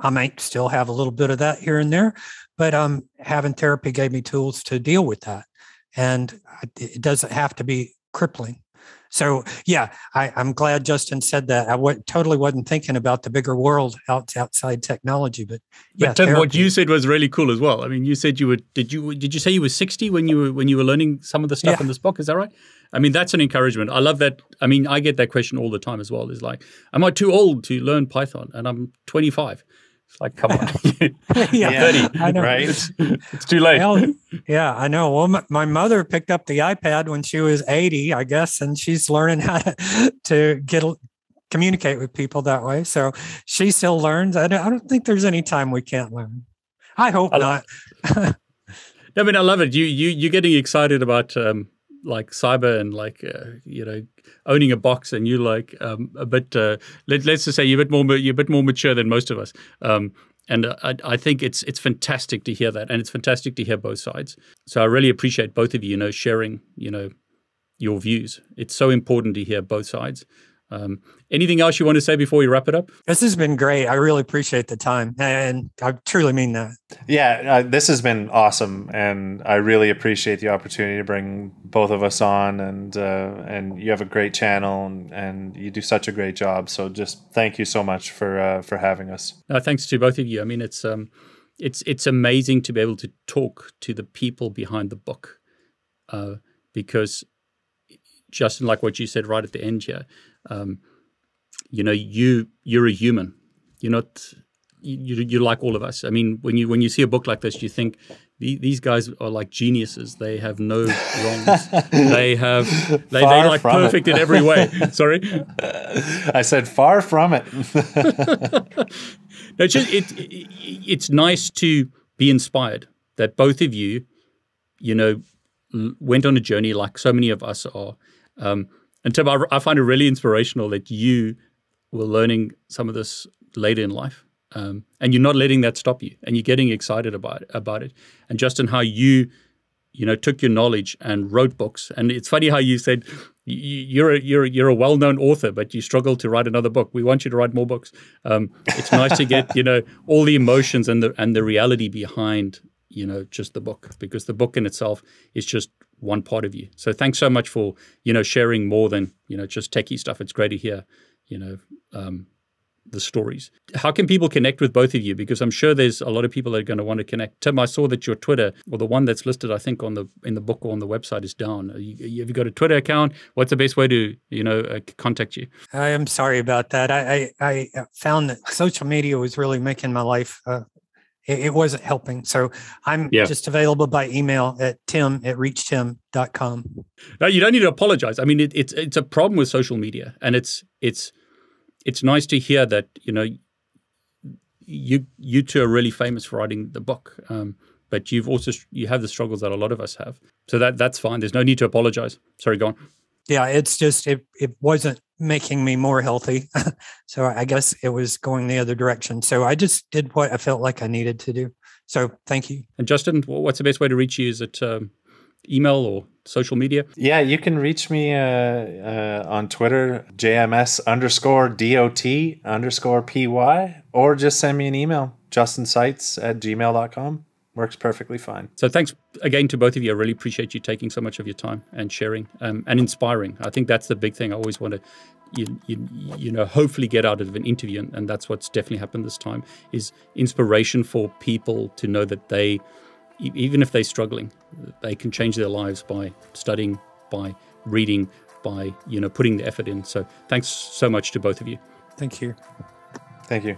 I might still have a little bit of that here and there, but um, having therapy gave me tools to deal with that, and it doesn't have to be crippling. So yeah, I, am glad Justin said that. I w- totally wasn't thinking about the bigger world out, outside technology, but yeah. But Tim, what you said was really cool as well. I mean, you said you were did you did you say you were 60 when you were when you were learning some of the stuff yeah. in this book? Is that right? I mean, that's an encouragement. I love that. I mean, I get that question all the time as well. Is like, am I too old to learn Python? And I'm 25. It's like, come on, [LAUGHS] yeah, [LAUGHS] 30, I know. right? It's, it's too late. Well, [LAUGHS] yeah, I know. Well, my, my, mother picked up the iPad when she was 80, I guess, and she's learning how to, to get communicate with people that way. So she still learns. I don't, I don't think there's any time we can't learn. I hope I not. I mean, I love it. You you you're getting excited about um, like cyber and like uh, you know owning a box and you like um, a bit uh, let, us just say you're a bit more you're a bit more mature than most of us. Um, and I, I, think it's it's fantastic to hear that and it's fantastic to hear both sides. So I really appreciate both of you you know sharing you know your views. It's so important to hear both sides Um, anything else you want to say before we wrap it up? This has been great. I really appreciate the time, and I truly mean that. Yeah, uh, this has been awesome, and I really appreciate the opportunity to bring both of us on. And uh, and you have a great channel, and, and you do such a great job. So just thank you so much for uh, for having us. thanks to both of you. I mean, it's um, it's it's amazing to be able to talk to the people behind the book, uh, because Justin, like what you said right at the end here, um, you know, you you're a human. You're not. You, you're like all of us. I mean, when you when you see a book like this, you think these guys are like geniuses. They have no wrongs. [LAUGHS] they have they they like perfect it. in every way. [LAUGHS] Sorry, I said far from it. [LAUGHS] no, it's just it, it, it's nice to be inspired that both of you, you know, went on a journey like so many of us are. Um, and Tim, I, I, find it really inspirational that you were learning some of this later in life, um, and you're not letting that stop you, and you're getting excited about about it. And Justin, how you, you know, took your knowledge and wrote books. And it's funny how you said you're a, you're a, you're a well-known author, but you struggle to write another book. We want you to write more books. Um, it's nice to get you know all the emotions and the and the reality behind you know just the book because the book in itself is just one part of you. So thanks so much for you know sharing more than you know just techie stuff. It's great to hear you know um, the stories. How can people connect with both of you? Because I'm sure there's a lot of people that are going to want to connect. Tim, I saw that your Twitter, or the one that's listed, I think on the in the book or on the website, is down. You, have you got a Twitter account? What's the best way to you know uh, contact you? I am sorry about that. I, I, I found that social media was really making my life uh, it, it wasn't helping. So I'm yeah. just available by email at tim at reachtim.com. No, you don't need to apologize. I mean, it, it's it's a problem with social media, and it's it's it's nice to hear that you know you you two are really famous for writing the book. Um, but you've also you have the struggles that a lot of us have. So that that's fine. There's no need to apologize. Sorry, go on. Yeah, it's just it it wasn't making me more healthy. [LAUGHS] so I guess it was going the other direction. So I just did what I felt like I needed to do. So thank you. And Justin, what's the best way to reach you? Is it um, email or social media? Yeah, you can reach me uh, uh, on Twitter, JMS underscore DOT underscore PY, or just send me an email, justinseitz at gmail.com works perfectly fine. So thanks again to both of you. I really appreciate you taking so much of your time and sharing um, and inspiring. I think that's the big thing. I always want to, you, you, you know, hopefully get out of an interview, and, and that's what's definitely happened this time. Is inspiration for people to know that they, even if they're struggling, they can change their lives by studying, by reading, by you know putting the effort in. So thanks so much to both of you. Thank you. Thank you.